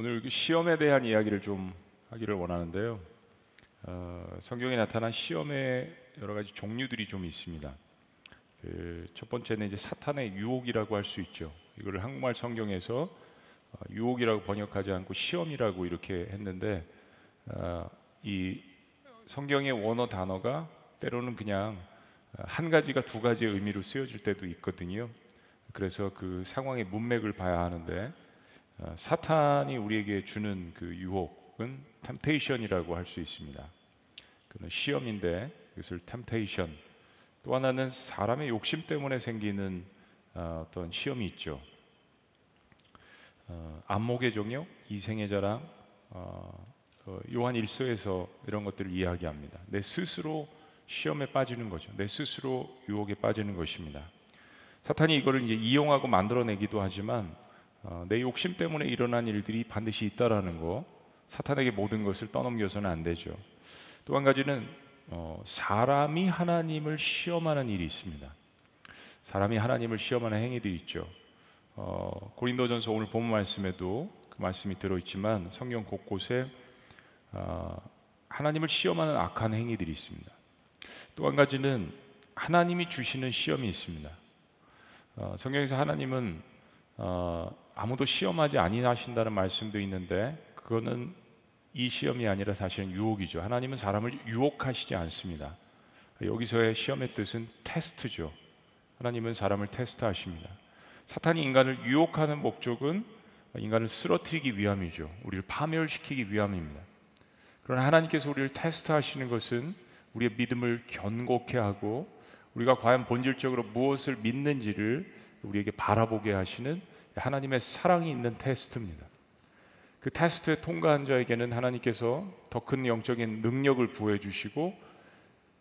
오늘 그 시험에 대한 이야기를 좀 하기를 원하는데요. 어, 성경에 나타난 시험의 여러 가지 종류들이 좀 있습니다. 그 첫 번째는 이제 사탄의 유혹이라고 할 수 있죠. 이거를 한국말 성경에서 어, 유혹이라고 번역하지 않고 시험이라고 이렇게 했는데 어, 이 성경의 원어 단어가 때로는 그냥 한 가지가 두 가지의 의미로 쓰여질 때도 있거든요. 그래서 그 상황의 문맥을 봐야 하는데 어, 사탄이 우리에게 주는 그 유혹은 템테이션이라고 할 수 있습니다. 그는 시험인데 그것을 템테이션. 또 하나는 사람의 욕심 때문에 생기는 어, 어떤 시험이 있죠. 어, 안목의 종교, 이생의 자랑, 어, 어, 요한 일서에서 이런 것들을 이야기합니다. 내 스스로 시험에 빠지는 거죠. 내 스스로 유혹에 빠지는 것입니다. 사탄이 이거를 이제 이용하고 만들어내기도 하지만 어, 내 욕심 때문에 일어난 일들이 반드시 있다라는 거 사탄에게 모든 것을 떠넘겨서는 안 되죠. 또 한 가지는 어, 사람이 하나님을 시험하는 일이 있습니다. 사람이 하나님을 시험하는 행위들이 있죠. 어, 고린도전서 오늘 본 말씀에도 그 말씀이 들어있지만 성경 곳곳에 어, 하나님을 시험하는 악한 행위들이 있습니다. 또 한 가지는 하나님이 주시는 시험이 있습니다. 어, 성경에서 하나님은 어, 아무도 시험하지 아니하신다는 말씀도 있는데 그거는 이 시험이 아니라 사실은 유혹이죠. 하나님은 사람을 유혹하시지 않습니다. 여기서의 시험의 뜻은 테스트죠. 하나님은 사람을 테스트하십니다. 사탄이 인간을 유혹하는 목적은 인간을 쓰러뜨리기 위함이죠. 우리를 파멸시키기 위함입니다. 그러나 하나님께서 우리를 테스트하시는 것은 우리의 믿음을 견고케 하고 우리가 과연 본질적으로 무엇을 믿는지를 우리에게 바라보게 하시는 하나님의 사랑이 있는 테스트입니다. 그 테스트에 통과한 자에게는 하나님께서 더 큰 영적인 능력을 부여 주시고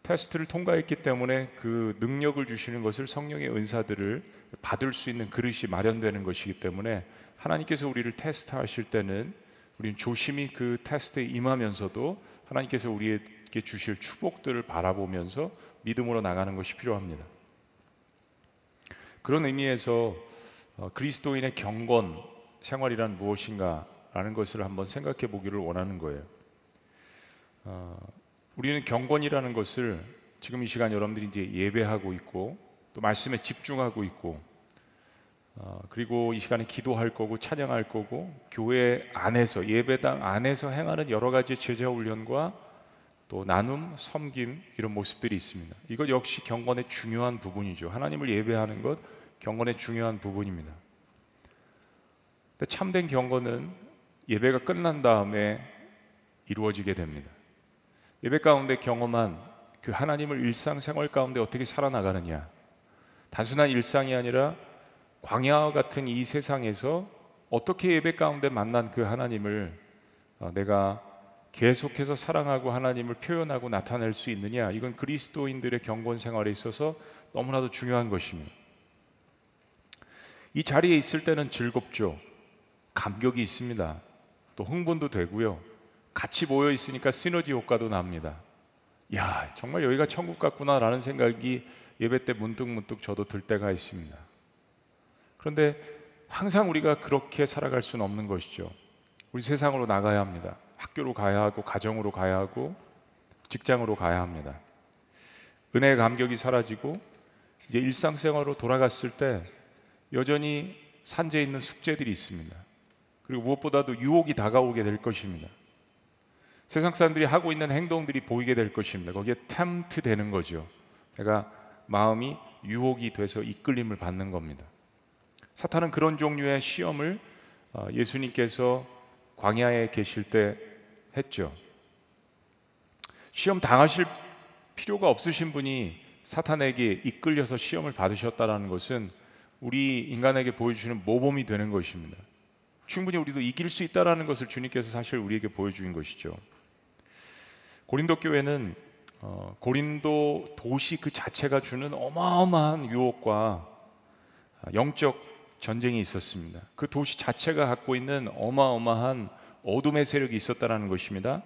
테스트를 통과했기 때문에 그 능력을 주시는 것을 성령의 은사들을 받을 수 있는 그릇이 마련되는 것이기 때문에 하나님께서 우리를 테스트하실 때는 우리는 조심히 그 테스트에 임하면서도 하나님께서 우리에게 주실 축복들을 바라보면서 믿음으로 나가는 것이 필요합니다. 그런 의미에서 어, 그리스도인의 경건 생활이란 무엇인가라는 것을 한번 생각해 보기를 원하는 거예요. 어, 우리는 경건이라는 것을 지금 이 시간 여러분들이 이제 예배하고 있고 또 말씀에 집중하고 있고 어, 그리고 이 시간에 기도할 거고 찬양할 거고 교회 안에서 예배당 안에서 행하는 여러 가지 제자 훈련과 또 나눔, 섬김 이런 모습들이 있습니다. 이것 역시 경건의 중요한 부분이죠. 하나님을 예배하는 것 경건의 중요한 부분입니다. 근데 참된 경건은 예배가 끝난 다음에 이루어지게 됩니다. 예배 가운데 경험한 그 하나님을 일상생활 가운데 어떻게 살아나가느냐. 단순한 일상이 아니라 광야와 같은 이 세상에서 어떻게 예배 가운데 만난 그 하나님을 어, 내가 계속해서 사랑하고 하나님을 표현하고 나타낼 수 있느냐 이건 그리스도인들의 경건 생활에 있어서 너무나도 중요한 것입니다. 이 자리에 있을 때는 즐겁죠. 감격이 있습니다. 또 흥분도 되고요. 같이 모여 있으니까 시너지 효과도 납니다. 야, 정말 여기가 천국 같구나라는 생각이 예배 때 문득 문득 저도 들 때가 있습니다. 그런데 항상 우리가 그렇게 살아갈 수는 없는 것이죠. 우리 세상으로 나가야 합니다. 학교로 가야 하고 가정으로 가야 하고 직장으로 가야 합니다. 은혜의 감격이 사라지고 이제 일상생활로 돌아갔을 때 여전히 산재에 있는 숙제들이 있습니다. 그리고 무엇보다도 유혹이 다가오게 될 것입니다. 세상 사람들이 하고 있는 행동들이 보이게 될 것입니다. 거기에 탐트 되는 거죠. 내가 마음이 유혹이 돼서 이끌림을 받는 겁니다. 사탄은 그런 종류의 시험을 어, 예수님께서 광야에 계실 때 했죠. 시험 당하실 필요가 없으신 분이 사탄에게 이끌려서 시험을 받으셨다는 것은 우리 인간에게 보여주시는 모범이 되는 것입니다. 충분히 우리도 이길 수 있다라는 것을 주님께서 사실 우리에게 보여주신 것이죠. 고린도 교회는 어, 고린도 도시 그 자체가 주는 어마어마한 유혹과 영적 전쟁이 있었습니다. 그 도시 자체가 갖고 있는 어마어마한 어둠의 세력이 있었다는 것입니다.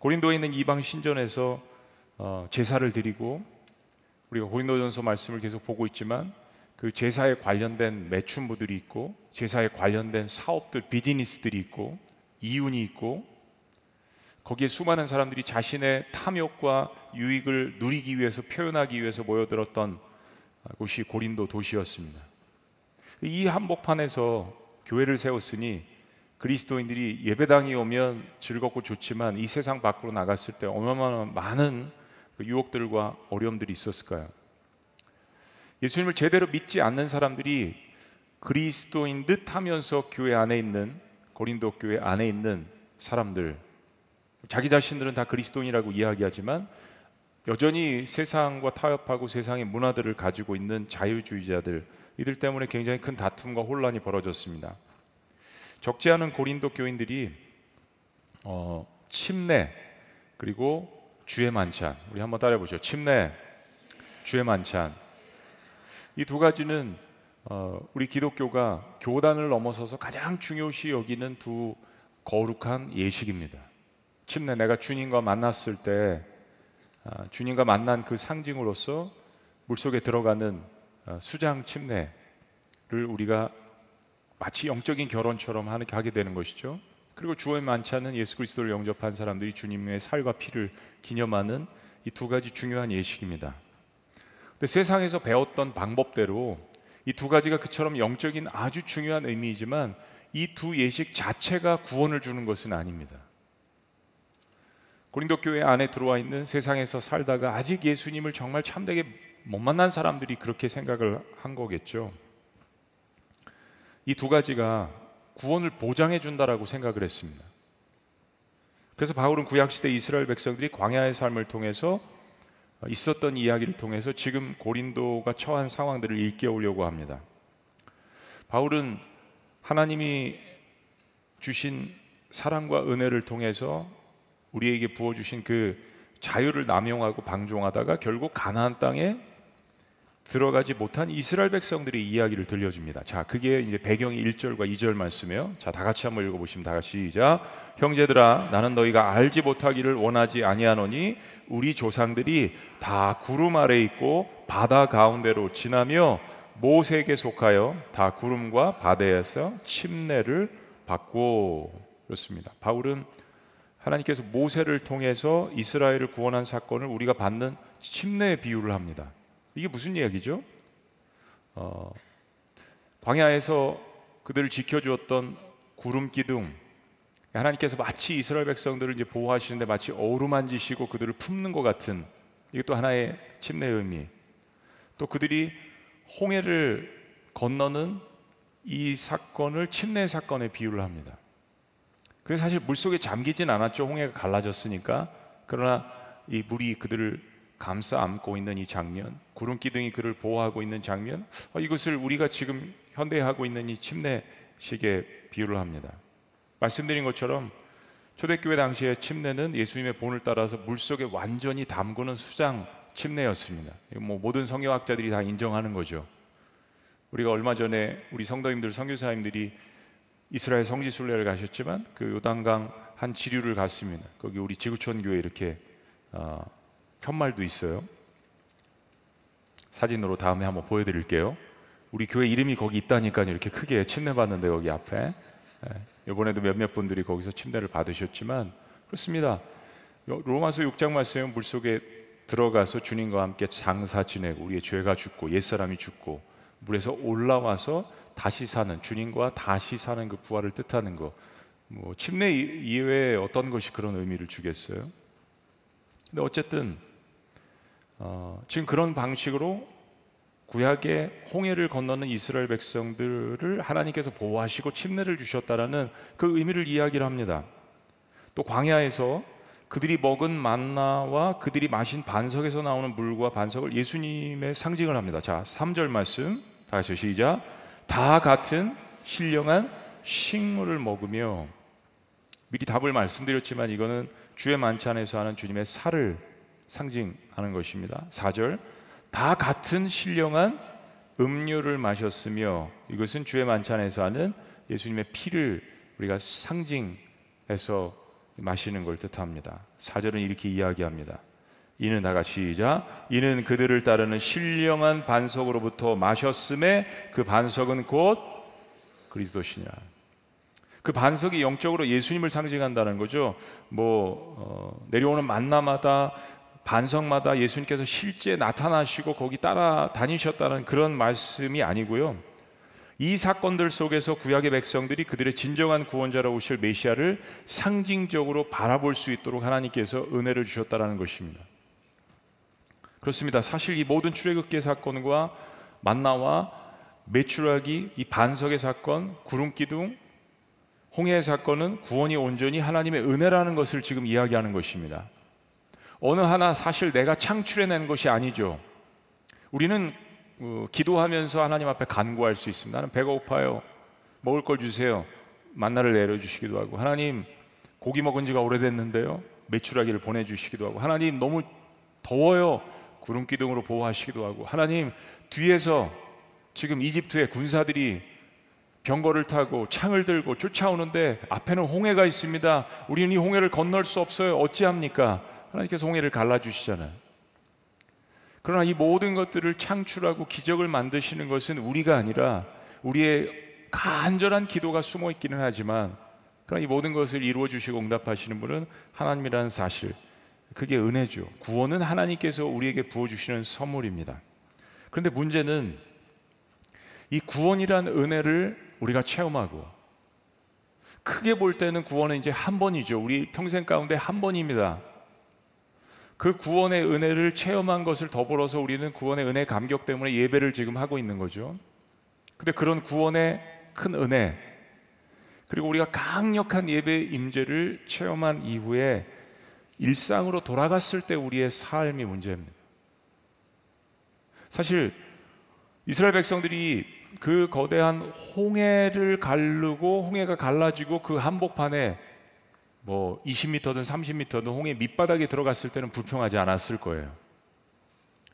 고린도에 있는 이방 신전에서 어, 제사를 드리고 우리가 고린도전서 말씀을 계속 보고 있지만 그 제사에 관련된 매춘부들이 있고 제사에 관련된 사업들 비즈니스들이 있고 이윤이 있고 거기에 수많은 사람들이 자신의 탐욕과 유익을 누리기 위해서 표현하기 위해서 모여들었던 곳이 고린도 도시였습니다. 이 한복판에서 교회를 세웠으니 그리스도인들이 예배당이 오면 즐겁고 좋지만 이 세상 밖으로 나갔을 때 얼마나 많은 그 유혹들과 어려움들이 있었을까요? 예수님을 제대로 믿지 않는 사람들이 그리스도인 듯 하면서 교회 안에 있는 고린도 교회 안에 있는 사람들 자기 자신들은 다 그리스도인이라고 이야기하지만 여전히 세상과 타협하고 세상의 문화들을 가지고 있는 자유주의자들 이들 때문에 굉장히 큰 다툼과 혼란이 벌어졌습니다. 적지 않은 고린도 교인들이 어, 침례 그리고 주의 만찬 우리 한번 따라해 보죠. 침례, 주의 만찬 이 두 가지는 어, 우리 기독교가 교단을 넘어서서 가장 중요시 여기는 두 거룩한 예식입니다. 침례 내가 주님과 만났을 때 아, 주님과 만난 그 상징으로서 물속에 들어가는 아, 수장 침례를 우리가 마치 영적인 결혼처럼 하게 되는 것이죠. 그리고 주의 만찬은 예수 그리스도를 영접한 사람들이 주님의 살과 피를 기념하는 이 두 가지 중요한 예식입니다. 근데 세상에서 배웠던 방법대로 이 두 가지가 그처럼 영적인 아주 중요한 의미이지만 이 두 예식 자체가 구원을 주는 것은 아닙니다. 고린도 교회 안에 들어와 있는 세상에서 살다가 아직 예수님을 정말 참되게 못 만난 사람들이 그렇게 생각을 한 거겠죠. 이 두 가지가 구원을 보장해 준다라고 생각을 했습니다. 그래서 바울은 구약 시대 이스라엘 백성들이 광야의 삶을 통해서 있었던 이야기를 통해서 지금 고린도가 처한 상황들을 일깨우려고 합니다. 바울은 하나님이 주신 사랑과 은혜를 통해서 우리에게 부어 주신 그 자유를 남용하고 방종하다가 결국 가나안 땅에 들어가지 못한 이스라엘 백성들의 이야기를 들려줍니다. 자, 그게 이제 배경이 1절과 2절 말씀이에요. 자, 다 같이 한번 읽어 보시면 다 같이 시작. 형제들아, 나는 너희가 알지 못하기를 원하지 아니하노니 우리 조상들이 다 구름 아래 있고 바다 가운데로 지나며 모세에게 속하여 다 구름과 바다에서 침례를 받고 그렇습니다. 바울은 하나님께서 모세를 통해서 이스라엘을 구원한 사건을 우리가 받는 침례의 비유를 합니다. 이게 무슨 이야기죠? 어, 광야에서 그들을 지켜주었던 구름 기둥 하나님께서 마치 이스라엘 백성들을 이제 보호하시는데 마치 어루만지시고 그들을 품는 것 같은 이것도 하나의 침례의 의미. 또 그들이 홍해를 건너는 이 사건을 침례 사건에 비유를 합니다. 그래서 사실 물 속에 잠기진 않았죠. 홍해가 갈라졌으니까. 그러나 이 물이 그들을 감싸 안고 있는 이 장면, 구름 기둥이 그를 보호하고 있는 장면, 어, 이것을 우리가 지금 현대에 하고 있는 이 침례식에 비유를 합니다. 말씀드린 것처럼 초대교회 당시에 침례는 예수님의 본을 따라서 물 속에 완전히 담그는 수장 침례였습니다. 뭐 모든 성경학자들이 다 인정하는 거죠. 우리가 얼마 전에 우리 성도님들, 성교사님들이 이스라엘 성지 순례를 가셨지만 그 요단강 한 지류를 갔습니다. 거기 우리 지구촌 교회 이렇게 어, 편말도 있어요. 사진으로 다음에 한번 보여드릴게요. 우리 교회 이름이 거기 있다니까 이렇게 크게 침례 받는데 거기 앞에 예, 이번에도 몇몇 분들이 거기서 침례를 받으셨지만 그렇습니다. 로마서 6장 말씀에 물 속에 들어가서 주님과 함께 장사 지내고 우리의 죄가 죽고 옛 사람이 죽고 물에서 올라와서 다시 사는 주님과 다시 사는 그 부활을 뜻하는 거. 뭐 침례 이외에 어떤 것이 그런 의미를 주겠어요? 근데 어쨌든 어, 지금 그런 방식으로 구약의 홍해를 건너는 이스라엘 백성들을 하나님께서 보호하시고 침례를 주셨다라는 그 의미를 이야기를 합니다. 또 광야에서 그들이 먹은 만나와 그들이 마신 반석에서 나오는 물과 반석을 예수님의 상징을 합니다. 자, 3절 말씀 다 같이 시작. 다 같은 신령한 식물을 먹으며 미리 답을 말씀드렸지만 이거는 주의 만찬에서 하는 주님의 살을 상징하는 것입니다. 4절 다 같은 신령한 음료를 마셨으며 이것은 주의 만찬에서 하는 예수님의 피를 우리가 상징해서 마시는 걸 뜻합니다. 4절은 이렇게 이야기합니다. 이는 다가 시작 이는 그들을 따르는 신령한 반석으로부터 마셨음에 그 반석은 곧 그리스도시냐 그 반석이 영적으로 예수님을 상징한다는 거죠. 뭐 어, 내려오는 만나마다 반석마다 예수님께서 실제 나타나시고 거기 따라 다니셨다는 그런 말씀이 아니고요. 이 사건들 속에서 구약의 백성들이 그들의 진정한 구원자로 오실 메시아를 상징적으로 바라볼 수 있도록 하나님께서 은혜를 주셨다라는 것입니다. 그렇습니다. 사실 이 모든 출애굽기 사건과 만나와 메추라기 이 반석의 사건, 구름 기둥, 홍해의 사건은 구원이 온전히 하나님의 은혜라는 것을 지금 이야기하는 것입니다. 어느 하나 사실 내가 창출해낸 것이 아니죠. 우리는 어, 기도하면서 하나님 앞에 간구할 수 있습니다. 나는 배가 고파요. 먹을 걸 주세요. 만나를 내려주시기도 하고 하나님 고기 먹은 지가 오래됐는데요. 메추라기를 보내주시기도 하고 하나님 너무 더워요. 구름 기둥으로 보호하시기도 하고 하나님 뒤에서 지금 이집트의 군사들이 병거를 타고 창을 들고 쫓아오는데 앞에는 홍해가 있습니다. 우리는 이 홍해를 건널 수 없어요. 어찌합니까? 하나님께서 홍해를 갈라주시잖아요. 그러나 이 모든 것들을 창출하고 기적을 만드시는 것은 우리가 아니라 우리의 간절한 기도가 숨어 있기는 하지만 그러나 이 모든 것을 이루어 주시고 응답하시는 분은 하나님이라는 사실 그게 은혜죠. 구원은 하나님께서 우리에게 부어 주시는 선물입니다. 그런데 문제는 이 구원이란 은혜를 우리가 체험하고 크게 볼 때는 구원은 이제 한 번이죠. 우리 평생 가운데 한 번입니다. 그 구원의 은혜를 체험한 것을 더불어서 우리는 구원의 은혜 감격 때문에 예배를 지금 하고 있는 거죠. 근데 그런 구원의 큰 은혜 그리고 우리가 강력한 예배 임재를 체험한 이후에 일상으로 돌아갔을 때 우리의 삶이 문제입니다. 사실 이스라엘 백성들이 그 거대한 홍해를 가르고 홍해가 갈라지고 그 한복판에 뭐 20m든 30m든 홍해 밑바닥에 들어갔을 때는 불평하지 않았을 거예요.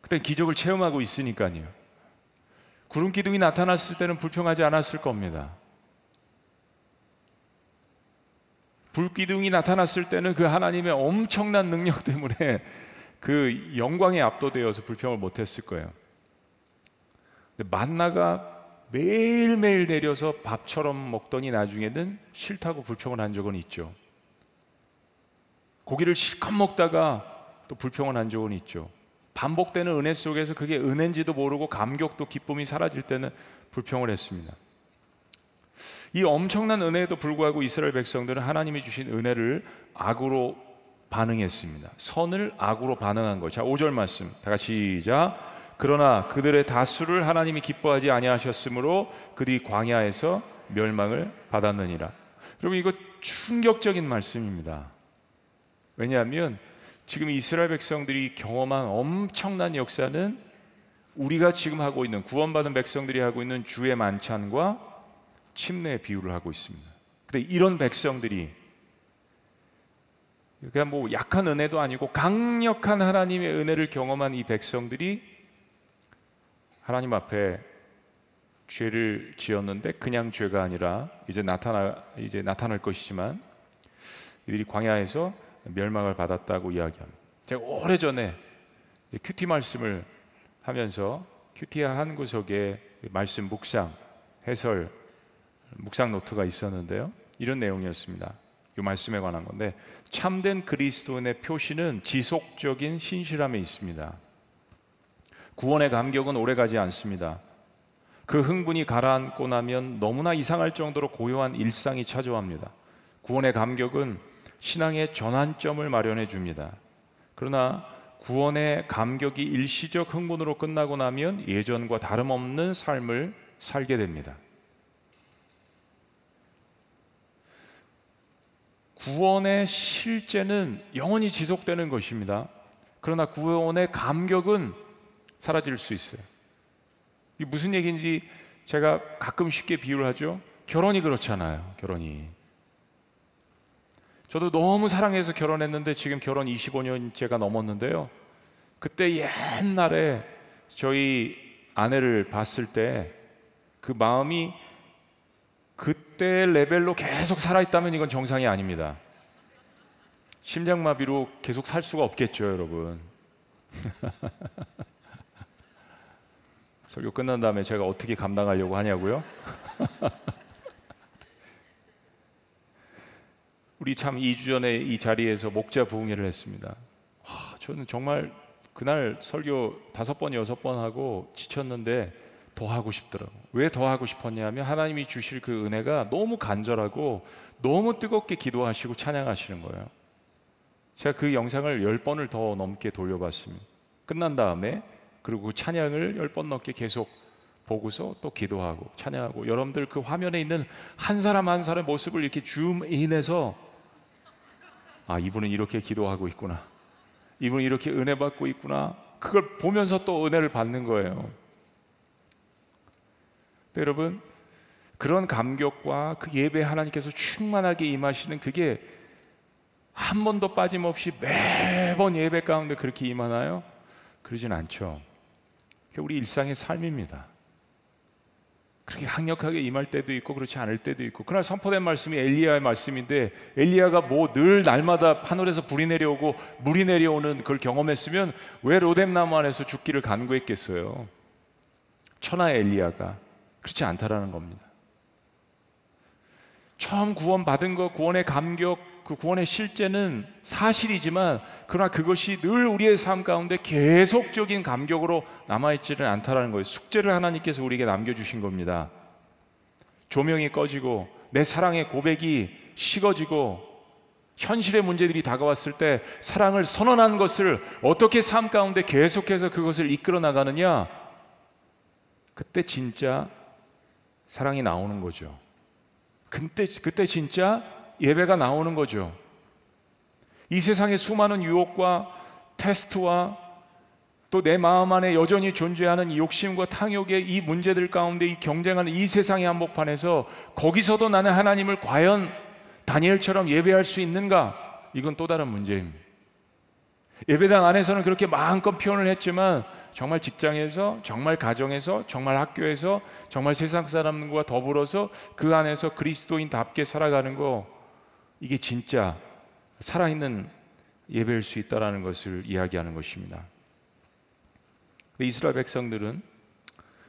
그때 기적을 체험하고 있으니까요. 구름 기둥이 나타났을 때는 불평하지 않았을 겁니다. 불 기둥이 나타났을 때는 그 하나님의 엄청난 능력 때문에 그 영광에 압도되어서 불평을 못했을 거예요. 근데 만나가 매일매일 내려서 밥처럼 먹더니 나중에는 싫다고 불평을 한 적은 있죠. 고기를 실컷 먹다가 또 불평을 한 적은 있죠. 반복되는 은혜 속에서 그게 은혜인지도 모르고 감격도 기쁨이 사라질 때는 불평을 했습니다. 이 엄청난 은혜에도 불구하고 이스라엘 백성들은 하나님이 주신 은혜를 악으로 반응했습니다. 선을 악으로 반응한 거. 자, 5절 말씀. 다 같이 시작. 그러나 그들의 다수를 하나님이 기뻐하지 아니하셨으므로 그들이 광야에서 멸망을 받았느니라. 여러분 이거 충격적인 말씀입니다. 왜냐하면 지금 이스라엘 백성들이 경험한 엄청난 역사는 우리가 지금 하고 있는 구원받은 백성들이 하고 있는 주의 만찬과 침례의 비유를 하고 있습니다. 근데 이런 백성들이 그냥 뭐 약한 은혜도 아니고 강력한 하나님의 은혜를 경험한 이 백성들이 하나님 앞에 죄를 지었는데 그냥 죄가 아니라 이제 나타나 이제 나타날 것이지만 이들이 광야에서 멸망을 받았다고 이야기합니다. 제가 오래 전에 큐티 말씀을 하면서 큐티아 한 구석에 말씀 묵상 해설 묵상 노트가 있었는데요. 이런 내용이었습니다. 이 말씀에 관한 건데 참된 그리스도인의 표시는 지속적인 신실함에 있습니다. 구원의 감격은 오래가지 않습니다. 그 흥분이 가라앉고 나면 너무나 이상할 정도로 고요한 일상이 찾아옵니다. 구원의 감격은 신앙의 전환점을 마련해 줍니다. 그러나 구원의 감격이 일시적 흥분으로 끝나고 나면 예전과 다름없는 삶을 살게 됩니다. 구원의 실제는 영원히 지속되는 것입니다. 그러나 구원의 감격은 사라질 수 있어요. 이게 무슨 얘기인지 제가 가끔 쉽게 비유를 하죠. 결혼이 그렇잖아요. 결혼이. 저도 너무 사랑해서 결혼했는데 지금 결혼 25년째가 넘었는데요. 그때 옛날에 저희 아내를 봤을 때 그 마음이 그때 레벨로 계속 살아있다면 이건 정상이 아닙니다. 심장마비로 계속 살 수가 없겠죠, 여러분. 설교 끝난 다음에 제가 어떻게 감당하려고 하냐고요? 우리 참 2주 전에 이 자리에서 목자 부흥회를 했습니다. 와, 저는 정말 그날 설교 다섯 번 여섯 번 하고 지쳤는데 더 하고 싶더라고. 왜 더 하고 싶었냐면 하나님이 주실 그 은혜가 너무 간절하고 너무 뜨겁게 기도하시고 찬양하시는 거예요. 제가 그 영상을 열 번을 더 넘게 돌려봤습니다. 끝난 다음에 그리고 그 찬양을 열 번 넘게 계속 보고서 또 기도하고 찬양하고 여러분들 그 화면에 있는 한 사람 한 사람의 모습을 이렇게 줌인해서 아 이분은 이렇게 기도하고 있구나 이분은 이렇게 은혜 받고 있구나 그걸 보면서 또 은혜를 받는 거예요. 네, 여러분 그런 감격과 그 예배 하나님께서 충만하게 임하시는 그게 한 번도 빠짐없이 매번 예배 가운데 그렇게 임하나요? 그러진 않죠. 우리 일상의 삶입니다. 그렇게 강력하게 임할 때도 있고 그렇지 않을 때도 있고 그날 선포된 말씀이 엘리야의 말씀인데 엘리야가 뭐 늘 날마다 하늘에서 불이 내려오고 물이 내려오는 그걸 경험했으면 왜 로뎀나무 안에서 죽기를 간구했겠어요? 천하의 엘리야가 그렇지 않다라는 겁니다. 처음 구원 받은 것 구원의 감격 그 구원의 실제는 사실이지만 그러나 그것이 늘 우리의 삶 가운데 계속적인 감격으로 남아있지는 않다라는 거예요. 숙제를 하나님께서 우리에게 남겨주신 겁니다. 조명이 꺼지고 내 사랑의 고백이 식어지고 현실의 문제들이 다가왔을 때 사랑을 선언한 것을 어떻게 삶 가운데 계속해서 그것을 이끌어 나가느냐? 그때 진짜 사랑이 나오는 거죠. 그때 그때 진짜 예배가 나오는 거죠. 이 세상의 수많은 유혹과 테스트와 또 내 마음 안에 여전히 존재하는 이 욕심과 탕욕의 이 문제들 가운데 이 경쟁하는 이 세상의 한복판에서 거기서도 나는 하나님을 과연 다니엘처럼 예배할 수 있는가? 이건 또 다른 문제입니다. 예배당 안에서는 그렇게 마음껏 표현을 했지만 정말 직장에서, 정말 가정에서, 정말 학교에서, 정말 세상 사람과 더불어서 그 안에서 그리스도인답게 살아가는 거 이게 진짜 살아있는 예배일 수 있다라는 것을 이야기하는 것입니다. 이스라엘 백성들은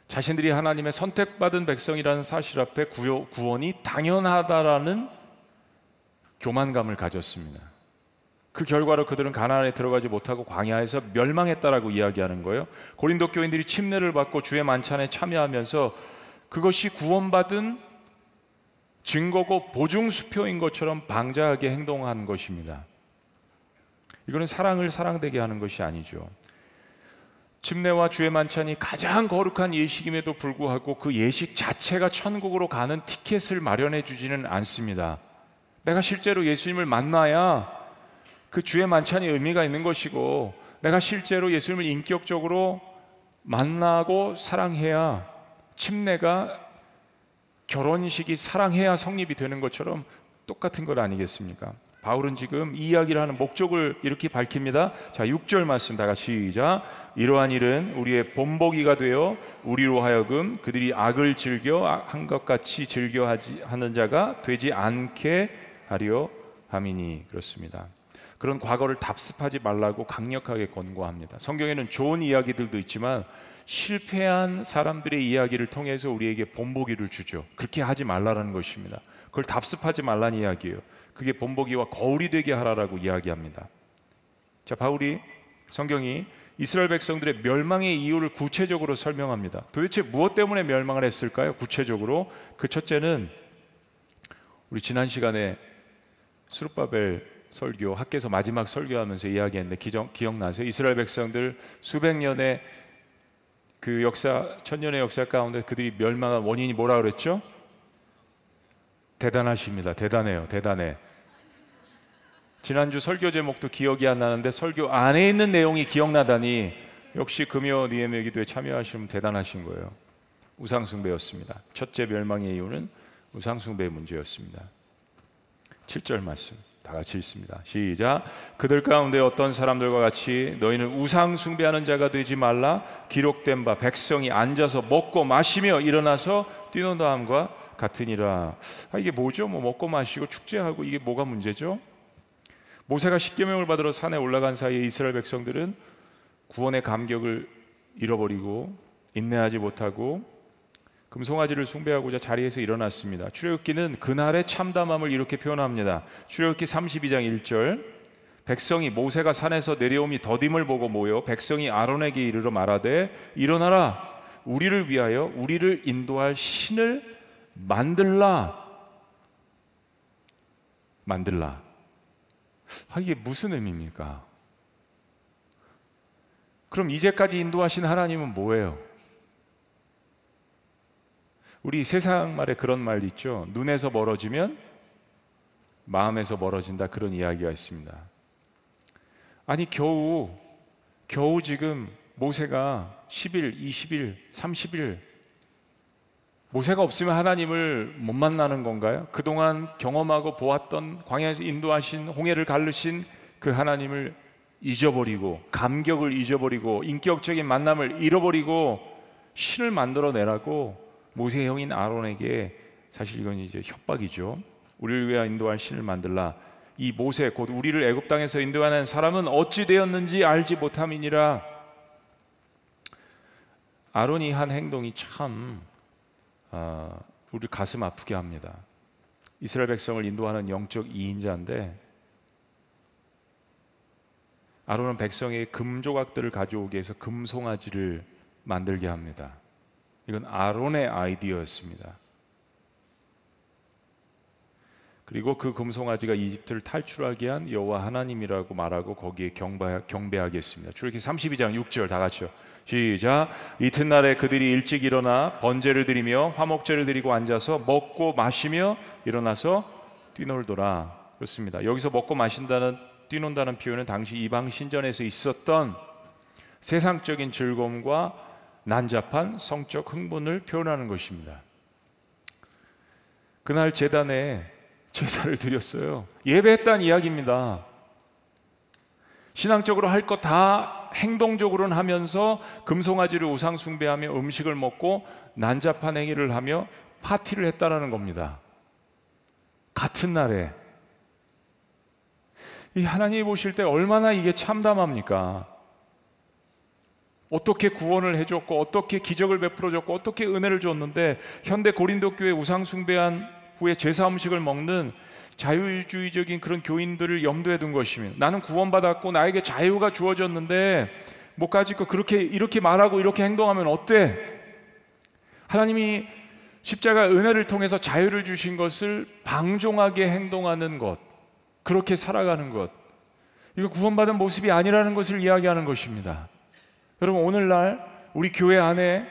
자신들이 하나님의 선택받은 백성이라는 사실 앞에 구원이 당연하다라는 교만감을 가졌습니다. 그 결과로 그들은 가나안에 들어가지 못하고 광야에서 멸망했다라고 이야기하는 거예요. 고린도 교인들이 침례를 받고 주의 만찬에 참여하면서 그것이 구원받은 증거고 보증 수표인 것처럼 방자하게 행동한 것입니다. 이거는 사랑을 사랑되게 하는 것이 아니죠. 침례와 주의 만찬이 가장 거룩한 예식임에도 불구하고 그 예식 자체가 천국으로 가는 티켓을 마련해 주지는 않습니다. 내가 실제로 예수님을 만나야 그 주의 만찬이 의미가 있는 것이고 내가 실제로 예수님을 인격적으로 만나고 사랑해야 침례가 결혼식이 사랑해야 성립이 되는 것처럼 똑같은 것 아니겠습니까? 바울은 지금 이 이야기를 하는 목적을 이렇게 밝힙니다. 자, 6절 말씀 다 같이 시작. 이러한 일은 우리의 본보기가 되어 우리로 하여금 그들이 악을 즐겨 한 것 같이 즐겨 하는 자가 되지 않게 하려 함이니 그렇습니다. 그런 과거를 답습하지 말라고 강력하게 권고합니다. 성경에는 좋은 이야기들도 있지만 실패한 사람들의 이야기를 통해서 우리에게 본보기를 주죠. 그렇게 하지 말라라는 것입니다. 그걸 답습하지 말라는 이야기예요. 그게 본보기와 거울이 되게 하라라고 이야기합니다. 자, 바울이 성경이 이스라엘 백성들의 멸망의 이유를 구체적으로 설명합니다. 도대체 무엇 때문에 멸망을 했을까요? 구체적으로 그 첫째는 우리 지난 시간에 수르바벨 설교 학교에서 마지막 설교하면서 이야기했는데 기정, 기억나세요? 이스라엘 백성들 수백 년의 그 역사 천년의 역사 가운데 그들이 멸망한 원인이 뭐라 그랬죠? 대단하십니다. 대단해요. 대단해. 지난주 설교 제목도 기억이 안 나는데 설교 안에 있는 내용이 기억나다니 역시 금요 니에메 기도에 참여하시면 대단하신 거예요. 우상숭배였습니다. 첫째 멸망의 이유는 우상숭배의 문제였습니다. 7절 말씀. 다 같이 읽습니다. 시작. 그들 가운데 어떤 사람들과 같이 너희는 우상 숭배하는 자가 되지 말라. 기록된 바 백성이 앉아서 먹고 마시며 일어나서 뛰노다함과 같으니라. 아, 이게 뭐죠? 뭐 먹고 마시고 축제하고 이게 뭐가 문제죠? 모세가 십계명을 받으러 산에 올라간 사이에 이스라엘 백성들은 구원의 감격을 잃어버리고 인내하지 못하고 금송아지를 숭배하고자 자리에서 일어났습니다. 출애굽기는 그날의 참담함을 이렇게 표현합니다. 출애굽기 32장 1절 백성이 모세가 산에서 내려오미 더딤을 보고 모여 백성이 아론에게 이르러 말하되 일어나라 우리를 위하여 우리를 인도할 신을 만들라 만들라 아, 이게 무슨 의미입니까? 그럼 이제까지 인도하신 하나님은 뭐예요? 우리 세상 말에 그런 말 있죠. 눈에서 멀어지면 마음에서 멀어진다 그런 이야기가 있습니다. 아니 겨우 겨우 지금 모세가 10일, 20일, 30일 모세가 없으면 하나님을 못 만나는 건가요? 그동안 경험하고 보았던 광야에서 인도하신 홍해를 가르신 그 하나님을 잊어버리고 감격을 잊어버리고 인격적인 만남을 잃어버리고 신을 만들어 내라고 모세의 형인 아론에게 사실 이건 이제 협박이죠. 우리를 위하여 인도할 신을 만들라. 이 모세 곧 우리를 애굽 땅에서 인도하는 사람은 어찌 되었는지 알지 못함이니라. 아론이 한 행동이 참 아, 우리 가슴 아프게 합니다. 이스라엘 백성을 인도하는 영적 2인자인데 아론은 백성의 금 조각들을 가져오기 위해서 금 송아지를 만들게 합니다. 이건 아론의 아이디어였습니다. 그리고 그 금송아지가 이집트를 탈출하게 한 여호와 하나님이라고 말하고 거기에 경배, 경배하겠습니다. 출애굽기 32장 6절 다 같이요. 시작. 이튿날에 그들이 일찍 일어나 번제를 드리며 화목제를 드리고 앉아서 먹고 마시며 일어나서 뛰놀더라. 그렇습니다. 여기서 먹고 마신다는 뛰논다는 표현은 당시 이방 신전에서 있었던 세상적인 즐거움과 난잡한 성적 흥분을 표현하는 것입니다. 그날 재단에 제사를 드렸어요. 예배했다는 이야기입니다. 신앙적으로 할 것 다 행동적으로는 하면서 금송아지를 우상 숭배하며 음식을 먹고 난잡한 행위를 하며 파티를 했다라는 겁니다. 같은 날에 이 하나님이 보실 때 얼마나 이게 참담합니까? 어떻게 구원을 해줬고 어떻게 기적을 베풀어줬고 어떻게 은혜를 줬는데 현대 고린도 교회 우상 숭배한 후에 제사 음식을 먹는 자유주의적인 그런 교인들을 염두에 둔 것이며 나는 구원받았고 나에게 자유가 주어졌는데 못 가질 거 그렇게 이렇게 말하고 이렇게 행동하면 어때? 하나님이 십자가 은혜를 통해서 자유를 주신 것을 방종하게 행동하는 것, 그렇게 살아가는 것, 이거 구원받은 모습이 아니라는 것을 이야기하는 것입니다. 여러분 오늘날 우리 교회 안에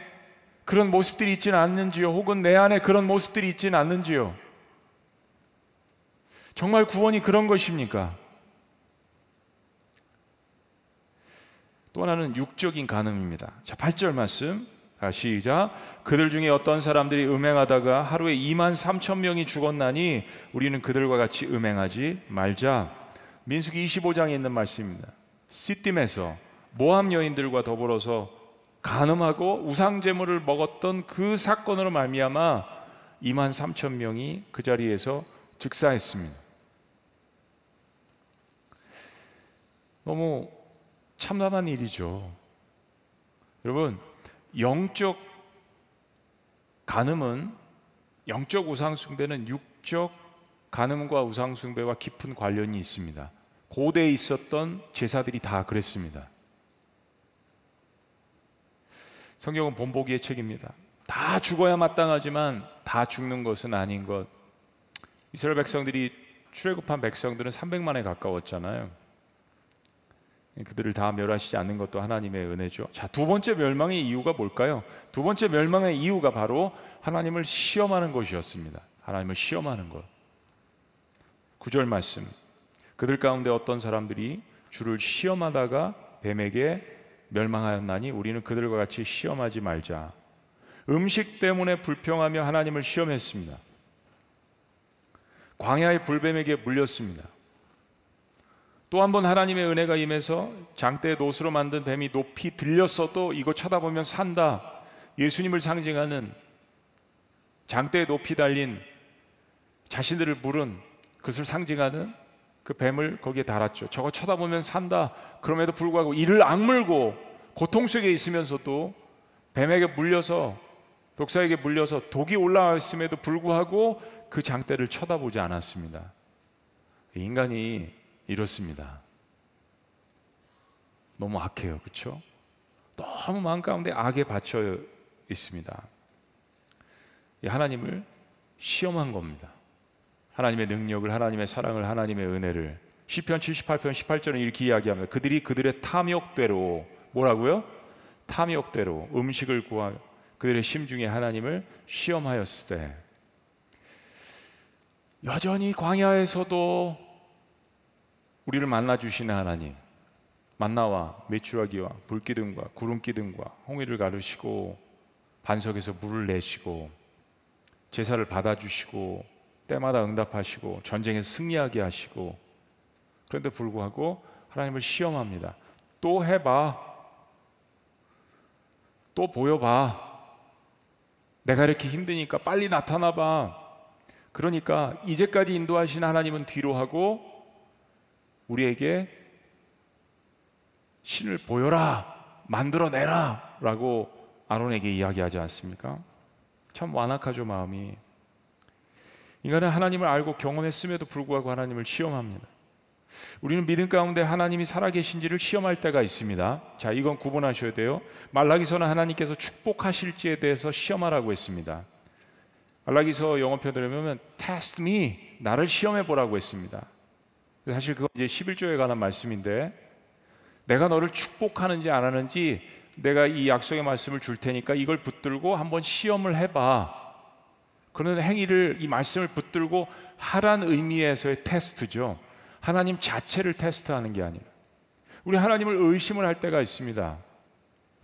그런 모습들이 있지는 않는지요? 혹은 내 안에 그런 모습들이 있지는 않는지요? 정말 구원이 그런 것입니까? 또 하나는 육적인 간음입니다. 자, 8절 말씀. 자, 시작. 그들 중에 어떤 사람들이 음행하다가 하루에 2만 3천 명이 죽었나니 우리는 그들과 같이 음행하지 말자. 민수기 25장에 있는 말씀입니다. 시딤에서 모함 여인들과 더불어서 간음하고 우상 제물을 먹었던 그 사건으로 말미암아 2만 3천 명이 그 자리에서 즉사했습니다. 너무 참담한 일이죠. 여러분, 영적 간음은 영적 우상 숭배는 육적 간음과 우상 숭배와 깊은 관련이 있습니다. 고대에 있었던 제사들이 다 그랬습니다. 성경은 본보기의 책입니다. 다 죽어야 마땅하지만 다 죽는 것은 아닌 것. 이스라엘 백성들이 출애굽한 백성들은 300만에 가까웠잖아요. 그들을 다 멸하시지 않는 것도 하나님의 은혜죠. 자, 두 번째 멸망의 이유가 뭘까요? 두 번째 멸망의 이유가 바로 하나님을 시험하는 것이었습니다. 하나님을 시험하는 것. 구절 말씀. 그들 가운데 어떤 사람들이 주를 시험하다가 뱀에게 멸망하였나니 우리는 그들과 같이 시험하지 말자. 음식 때문에 불평하며 하나님을 시험했습니다. 광야의 불뱀에게 물렸습니다. 또 한 번 하나님의 은혜가 임해서 장대의 노스로 만든 뱀이 높이 들렸어도 이거 쳐다보면 산다. 예수님을 상징하는 장대에 높이 달린 자신들을 물은 그것을 상징하는 그 뱀을 거기에 달았죠. 저거 쳐다보면 산다. 그럼에도 불구하고 이를 악물고 고통 속에 있으면서도 뱀에게 물려서 독사에게 물려서 독이 올라왔음에도 불구하고 그 장대를 쳐다보지 않았습니다. 인간이 이렇습니다. 너무 악해요. 그렇죠? 너무 마음 가운데 악에 받쳐 있습니다. 하나님을 시험한 겁니다. 하나님의 능력을, 하나님의 사랑을, 하나님의 은혜를. 시편 78편 18절은 이렇게 이야기합니다. 그들이 그들의 탐욕대로 뭐라고요? 탐욕대로 음식을 구하 그들의 심중에 하나님을 시험하였을 때 여전히 광야에서도 우리를 만나 주시는 하나님 만나와 메추라기와 불기둥과 구름기둥과 홍해를 가르시고 반석에서 물을 내시고 제사를 받아주시고 때마다 응답하시고 전쟁에 승리하게 하시고 그런데 불구하고 하나님을 시험합니다. 또 해봐. 또 보여봐. 내가 이렇게 힘드니까 빨리 나타나봐. 그러니까 이제까지 인도하신 하나님은 뒤로 하고 우리에게 신을 보여라, 만들어내라 라고 아론에게 이야기하지 않습니까? 참 완악하죠, 마음이. 인간은 하나님을 알고 경험했음에도 불구하고 하나님을 시험합니다. 우리는 믿음 가운데 하나님이 살아계신지를 시험할 때가 있습니다. 자, 이건 구분하셔야 돼요. 말라기서는 하나님께서 축복하실지에 대해서 시험하라고 했습니다. 말라기서 영어표 들으면 test me 나를 시험해 보라고 했습니다. 사실 그건 이제 11조에 관한 말씀인데 내가 너를 축복하는지 안 하는지 내가 이 약속의 말씀을 줄 테니까 이걸 붙들고 한번 시험을 해봐. 그런 행위를 이 말씀을 붙들고 하란 의미에서의 테스트죠. 하나님 자체를 테스트하는 게 아니라 우리 하나님을 의심을 할 때가 있습니다.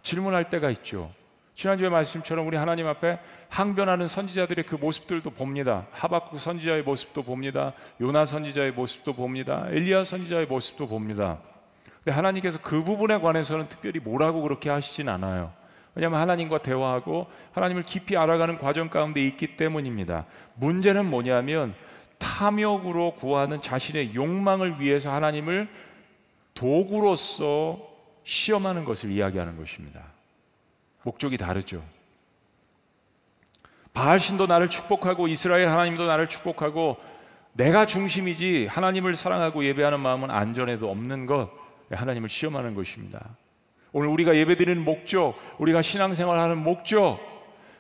질문할 때가 있죠. 지난주에 말씀처럼 우리 하나님 앞에 항변하는 선지자들의 그 모습들도 봅니다. 하박국 선지자의 모습도 봅니다. 요나 선지자의 모습도 봅니다. 엘리야 선지자의 모습도 봅니다. 근데 하나님께서 그 부분에 관해서는 특별히 뭐라고 그렇게 하시진 않아요. 왜냐하면 하나님과 대화하고 하나님을 깊이 알아가는 과정 가운데 있기 때문입니다. 문제는 뭐냐면 탐욕으로 구하는 자신의 욕망을 위해서 하나님을 도구로서 시험하는 것을 이야기하는 것입니다. 목적이 다르죠. 바알 신도 나를 축복하고 이스라엘 하나님도 나를 축복하고 내가 중심이지 하나님을 사랑하고 예배하는 마음은 안전에도 없는 것 하나님을 시험하는 것입니다. 오늘 우리가 예배드리는 목적, 우리가 신앙생활하는 목적,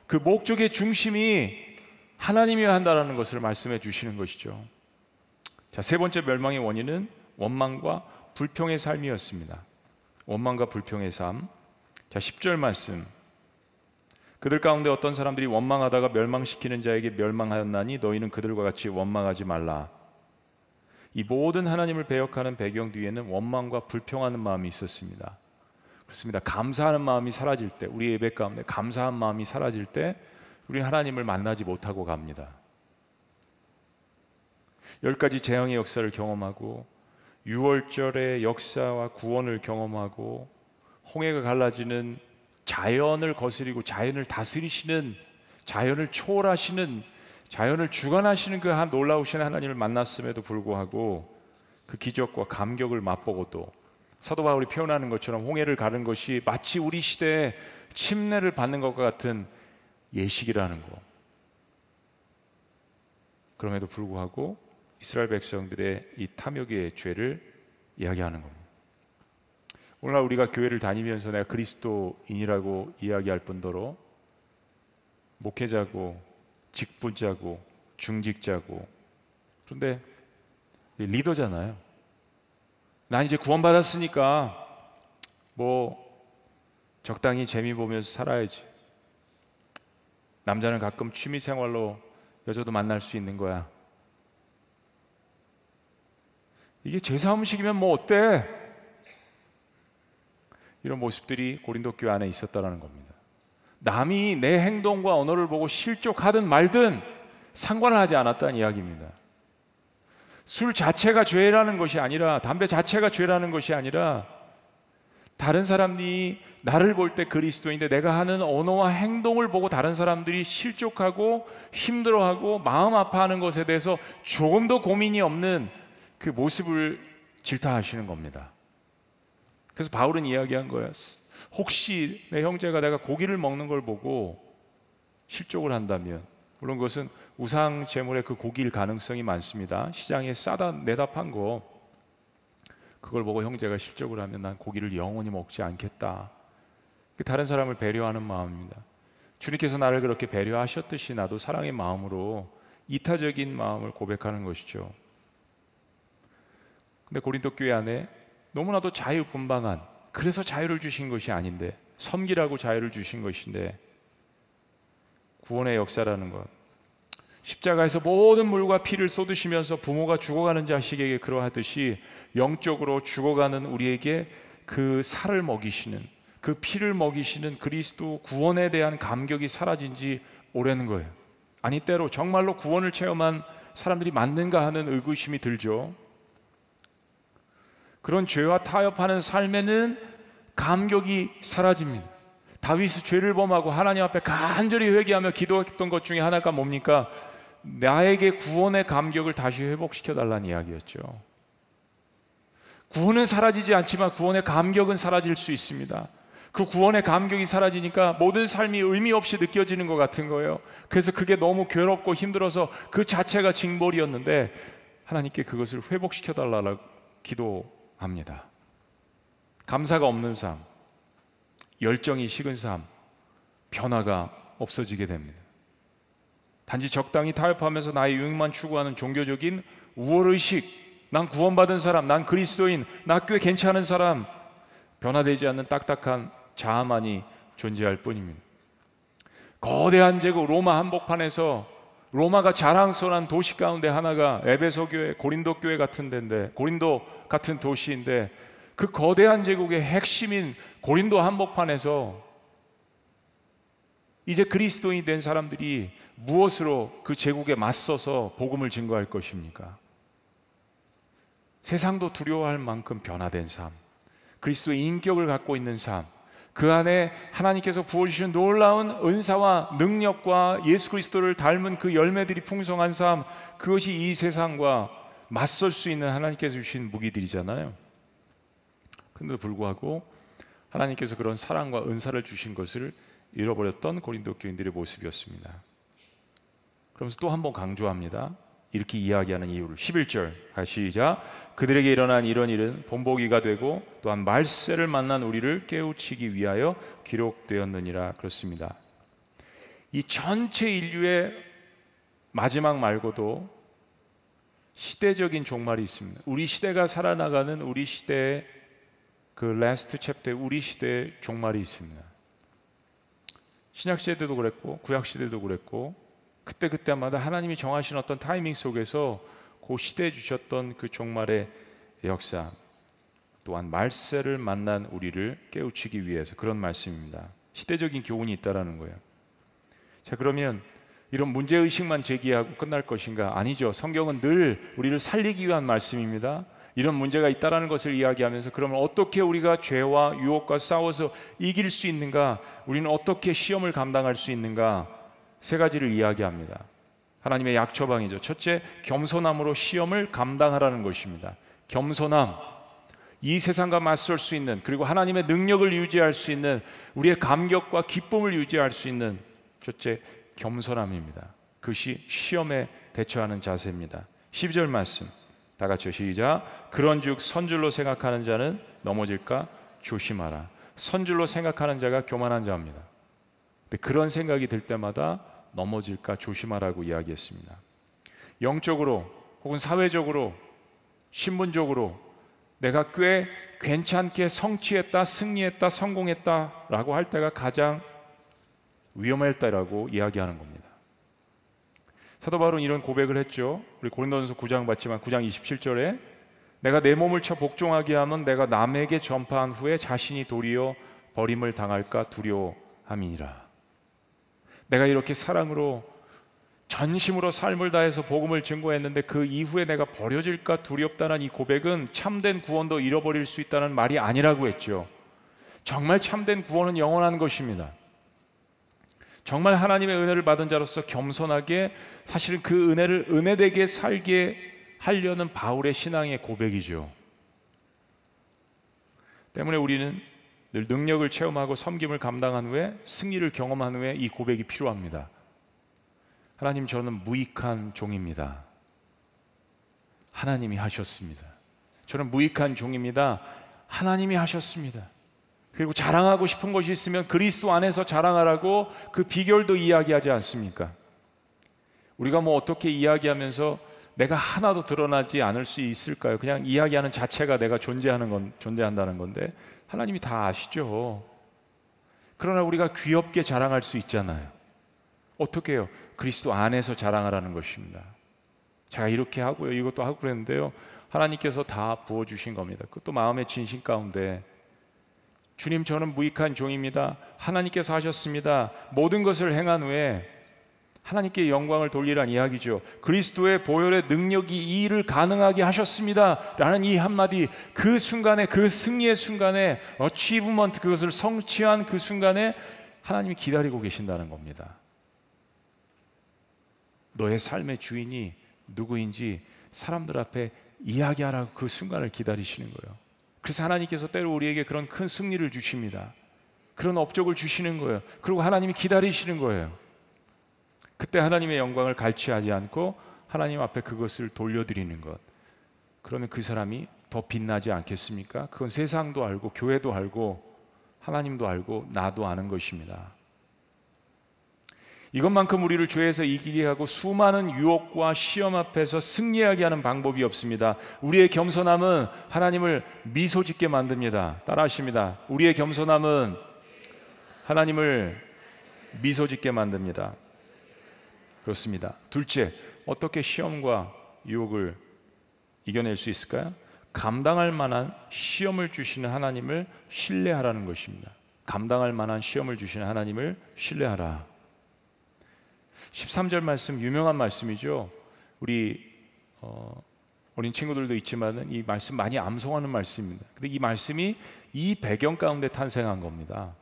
그 목적의 중심이 하나님이어야 한다라는 것을 말씀해 주시는 것이죠. 자, 세 번째 멸망의 원인은 원망과 불평의 삶이었습니다. 원망과 불평의 삶. 자, 10절 말씀. 그들 가운데 어떤 사람들이 원망하다가 멸망시키는 자에게 멸망하였나니 너희는 그들과 같이 원망하지 말라. 이 모든 하나님을 배역하는 배경 뒤에는 원망과 불평하는 마음이 있었습니다. 그렇습니다. 감사하는 마음이 사라질 때, 우리 예배 가운데 감사한 마음이 사라질 때, 우리 하나님을 만나지 못하고 갑니다. 열 가지 재앙의 역사를 경험하고, 6월절의 역사와 구원을 경험하고, 홍해가 갈라지는 자연을 거스리고 자연을 다스리시는 자연을 초월하시는 자연을 주관하시는 그 한 놀라우신 하나님을 만났음에도 불구하고 그 기적과 감격을 맛보고도 사도 바울이 표현하는 것처럼 홍해를 가른 것이 마치 우리 시대에 침례를 받는 것과 같은 예식이라는 거. 그럼에도 불구하고 이스라엘 백성들의 이 탐욕의 죄를 이야기하는 겁니다. 오늘날 우리가 교회를 다니면서 내가 그리스도인이라고 이야기할 뿐더러 목회자고 직분자고 중직자고 그런데 리더잖아요. 난 이제 구원받았으니까 뭐 적당히 재미 보면서 살아야지. 남자는 가끔 취미 생활로 여자도 만날 수 있는 거야. 이게 제사 음식이면 뭐 어때? 이런 모습들이 고린도 교회 안에 있었다라는 겁니다. 남이 내 행동과 언어를 보고 실족하든 말든 상관을 하지 않았다는 이야기입니다. 술 자체가 죄라는 것이 아니라 담배 자체가 죄라는 것이 아니라 다른 사람이 나를 볼 때 그리스도인데 내가 하는 언어와 행동을 보고 다른 사람들이 실족하고 힘들어하고 마음 아파하는 것에 대해서 조금 더 고민이 없는 그 모습을 질타하시는 겁니다. 그래서 바울은 이야기한 거야. 혹시 내 형제가 내가 고기를 먹는 걸 보고 실족을 한다면 물론 그것은 우상 제물의 그 고기일 가능성이 많습니다. 시장에 싸다 내다 판 거 그걸 보고 형제가 실족을 하면 난 고기를 영원히 먹지 않겠다. 그 다른 사람을 배려하는 마음입니다. 주님께서 나를 그렇게 배려하셨듯이 나도 사랑의 마음으로 이타적인 마음을 고백하는 것이죠. 근데 고린도 교회 안에 너무나도 자유분방한 그래서 자유를 주신 것이 아닌데 섬기라고 자유를 주신 것인데 구원의 역사라는 것 십자가에서 모든 물과 피를 쏟으시면서 부모가 죽어가는 자식에게 그러하듯이 영적으로 죽어가는 우리에게 그 살을 먹이시는 그 피를 먹이시는 그리스도 구원에 대한 감격이 사라진 지 오래는 거예요. 아니 때로 정말로 구원을 체험한 사람들이 맞는가 하는 의구심이 들죠. 그런 죄와 타협하는 삶에는 감격이 사라집니다. 다윗이 죄를 범하고 하나님 앞에 간절히 회개하며 기도했던 것 중에 하나가 뭡니까? 나에게 구원의 감격을 다시 회복시켜 달라는 이야기였죠. 구원은 사라지지 않지만 구원의 감격은 사라질 수 있습니다. 그 구원의 감격이 사라지니까 모든 삶이 의미 없이 느껴지는 것 같은 거예요. 그래서 그게 너무 괴롭고 힘들어서 그 자체가 징벌이었는데 하나님께 그것을 회복시켜 달라고 기도합니다. 감사가 없는 삶, 열정이 식은 삶, 변화가 없어지게 됩니다. 단지 적당히 타협하면서 나의 유익만 추구하는 종교적인 우월의식, 난 구원받은 사람, 난 그리스도인, 나 꽤 괜찮은 사람, 변화되지 않는 딱딱한 자아만이 존재할 뿐입니다. 거대한 제국 로마 한복판에서 로마가 자랑스러운 도시 가운데 하나가 에베소 교회, 고린도 교회 같은 데인데 고린도 같은 도시인데 그 거대한 제국의 핵심인 고린도 한복판에서 이제 그리스도인이 된 사람들이 무엇으로 그 제국에 맞서서 복음을 증거할 것입니까? 세상도 두려워할 만큼 변화된 삶, 그리스도의 인격을 갖고 있는 삶, 그 안에 하나님께서 부어주신 놀라운 은사와 능력과 예수 그리스도를 닮은 그 열매들이 풍성한 삶, 그것이 이 세상과 맞설 수 있는 하나님께서 주신 무기들이잖아요. 그런데도 불구하고 하나님께서 그런 사랑과 은사를 주신 것을 잃어버렸던 고린도 교인들의 모습이었습니다. 그러면서 또 한 번 강조합니다. 이렇게 이야기하는 이유를 11절 같이 시작 그들에게 일어난 이런 일은 본보기가 되고 또한 말세를 만난 우리를 깨우치기 위하여 기록되었느니라 그렇습니다. 이 전체 인류의 마지막 말고도 시대적인 종말이 있습니다. 우리 시대가 살아나가는 우리 시대의 그 last chapter에 우리 시대의 종말이 있습니다. 신약 시대도 그랬고 구약 시대도 그랬고 그때 그때마다 하나님이 정하신 어떤 타이밍 속에서 그 시대에 주셨던 그 종말의 역사 또한 말세를 만난 우리를 깨우치기 위해서 그런 말씀입니다. 시대적인 교훈이 있다라는 거예요. 자 그러면 이런 문제 의식만 제기하고 끝날 것인가? 아니죠. 성경은 늘 우리를 살리기 위한 말씀입니다. 이런 문제가 있다라는 것을 이야기하면서 그러면 어떻게 우리가 죄와 유혹과 싸워서 이길 수 있는가? 우리는 어떻게 시험을 감당할 수 있는가? 세 가지를 이야기합니다. 하나님의 약처방이죠. 첫째, 겸손함으로 시험을 감당하라는 것입니다. 겸손함. 이 세상과 맞설 수 있는 그리고 하나님의 능력을 유지할 수 있는 우리의 감격과 기쁨을 유지할 수 있는 첫째 겸손함입니다. 그것이 시험에 대처하는 자세입니다. 12절 말씀 다 같이 시작 그런즉 선줄로 생각하는 자는 넘어질까 조심하라. 선줄로 생각하는 자가 교만한 자입니다. 근데 그런 생각이 들 때마다 넘어질까 조심하라고 이야기했습니다. 영적으로 혹은 사회적으로 신분적으로 내가 꽤 괜찮게 성취했다, 승리했다, 성공했다라고 할 때가 가장 위험할 때라고 이야기하는 겁니다. 사도 바울은 이런 고백을 했죠. 우리 고린도전서 9장 봤지만 9장 27절에 내가 내 몸을 쳐 복종하게 하면 내가 남에게 전파한 후에 자신이 도리어 버림을 당할까 두려워함이니라. 내가 이렇게 사랑으로 전심으로 삶을 다해서 복음을 증거했는데 그 이후에 내가 버려질까 두렵다는 이 고백은 참된 구원도 잃어버릴 수 있다는 말이 아니라고 했죠. 정말 참된 구원은 영원한 것입니다. 정말 하나님의 은혜를 받은 자로서 겸손하게 사실은 그 은혜를 은혜되게 살게 하려는 바울의 신앙의 고백이죠. 때문에 우리는 늘 능력을 체험하고 섬김을 감당한 후에 승리를 경험한 후에 이 고백이 필요합니다. 하나님 저는 무익한 종입니다. 하나님이 하셨습니다. 저는 무익한 종입니다. 하나님이 하셨습니다. 그리고 자랑하고 싶은 것이 있으면 그리스도 안에서 자랑하라고 그 비결도 이야기하지 않습니까? 우리가 뭐 어떻게 이야기하면서 내가 하나도 드러나지 않을 수 있을까요? 그냥 이야기하는 자체가 내가 존재하는 건 존재한다는 건데 하나님이 다 아시죠. 그러나 우리가 귀엽게 자랑할 수 있잖아요. 어떻게 해요? 그리스도 안에서 자랑하라는 것입니다. 제가 이렇게 하고요. 이것도 하고 그랬는데요. 하나님께서 다 부어 주신 겁니다. 그것도 마음의 진심 가운데 주님 저는 무익한 종입니다. 하나님께서 하셨습니다. 모든 것을 행한 후에 하나님께 영광을 돌리란 이야기죠. 그리스도의 보혈의 능력이 이 일을 가능하게 하셨습니다. 라는 이 한마디 그 순간에 그 승리의 순간에 어치브먼트 그것을 성취한 그 순간에 하나님이 기다리고 계신다는 겁니다. 너의 삶의 주인이 누구인지 사람들 앞에 이야기하라고 그 순간을 기다리시는 거예요. 그래서 하나님께서 때로 우리에게 그런 큰 승리를 주십니다. 그런 업적을 주시는 거예요. 그리고 하나님이 기다리시는 거예요. 그때 하나님의 영광을 갈취하지 않고 하나님 앞에 그것을 돌려드리는 것. 그러면 그 사람이 더 빛나지 않겠습니까? 그건 세상도 알고 교회도 알고 하나님도 알고 나도 아는 것입니다. 이것만큼 우리를 죄에서 이기게 하고 수많은 유혹과 시험 앞에서 승리하게 하는 방법이 없습니다. 우리의 겸손함은 하나님을 미소 짓게 만듭니다. 따라하십니다. 우리의 겸손함은 하나님을 미소 짓게 만듭니다. 그렇습니다. 둘째, 어떻게 시험과 유혹을 이겨낼 수 있을까요? 감당할 만한 시험을 주시는 하나님을 신뢰하라는 것입니다. 감당할 만한 시험을 주시는 하나님을 신뢰하라. 13절 말씀 유명한 말씀이죠. 우리 어, 어린 친구들도 있지만은 이 말씀 많이 암송하는 말씀입니다. 근데 이 말씀이 이 배경 가운데 탄생한 겁니다.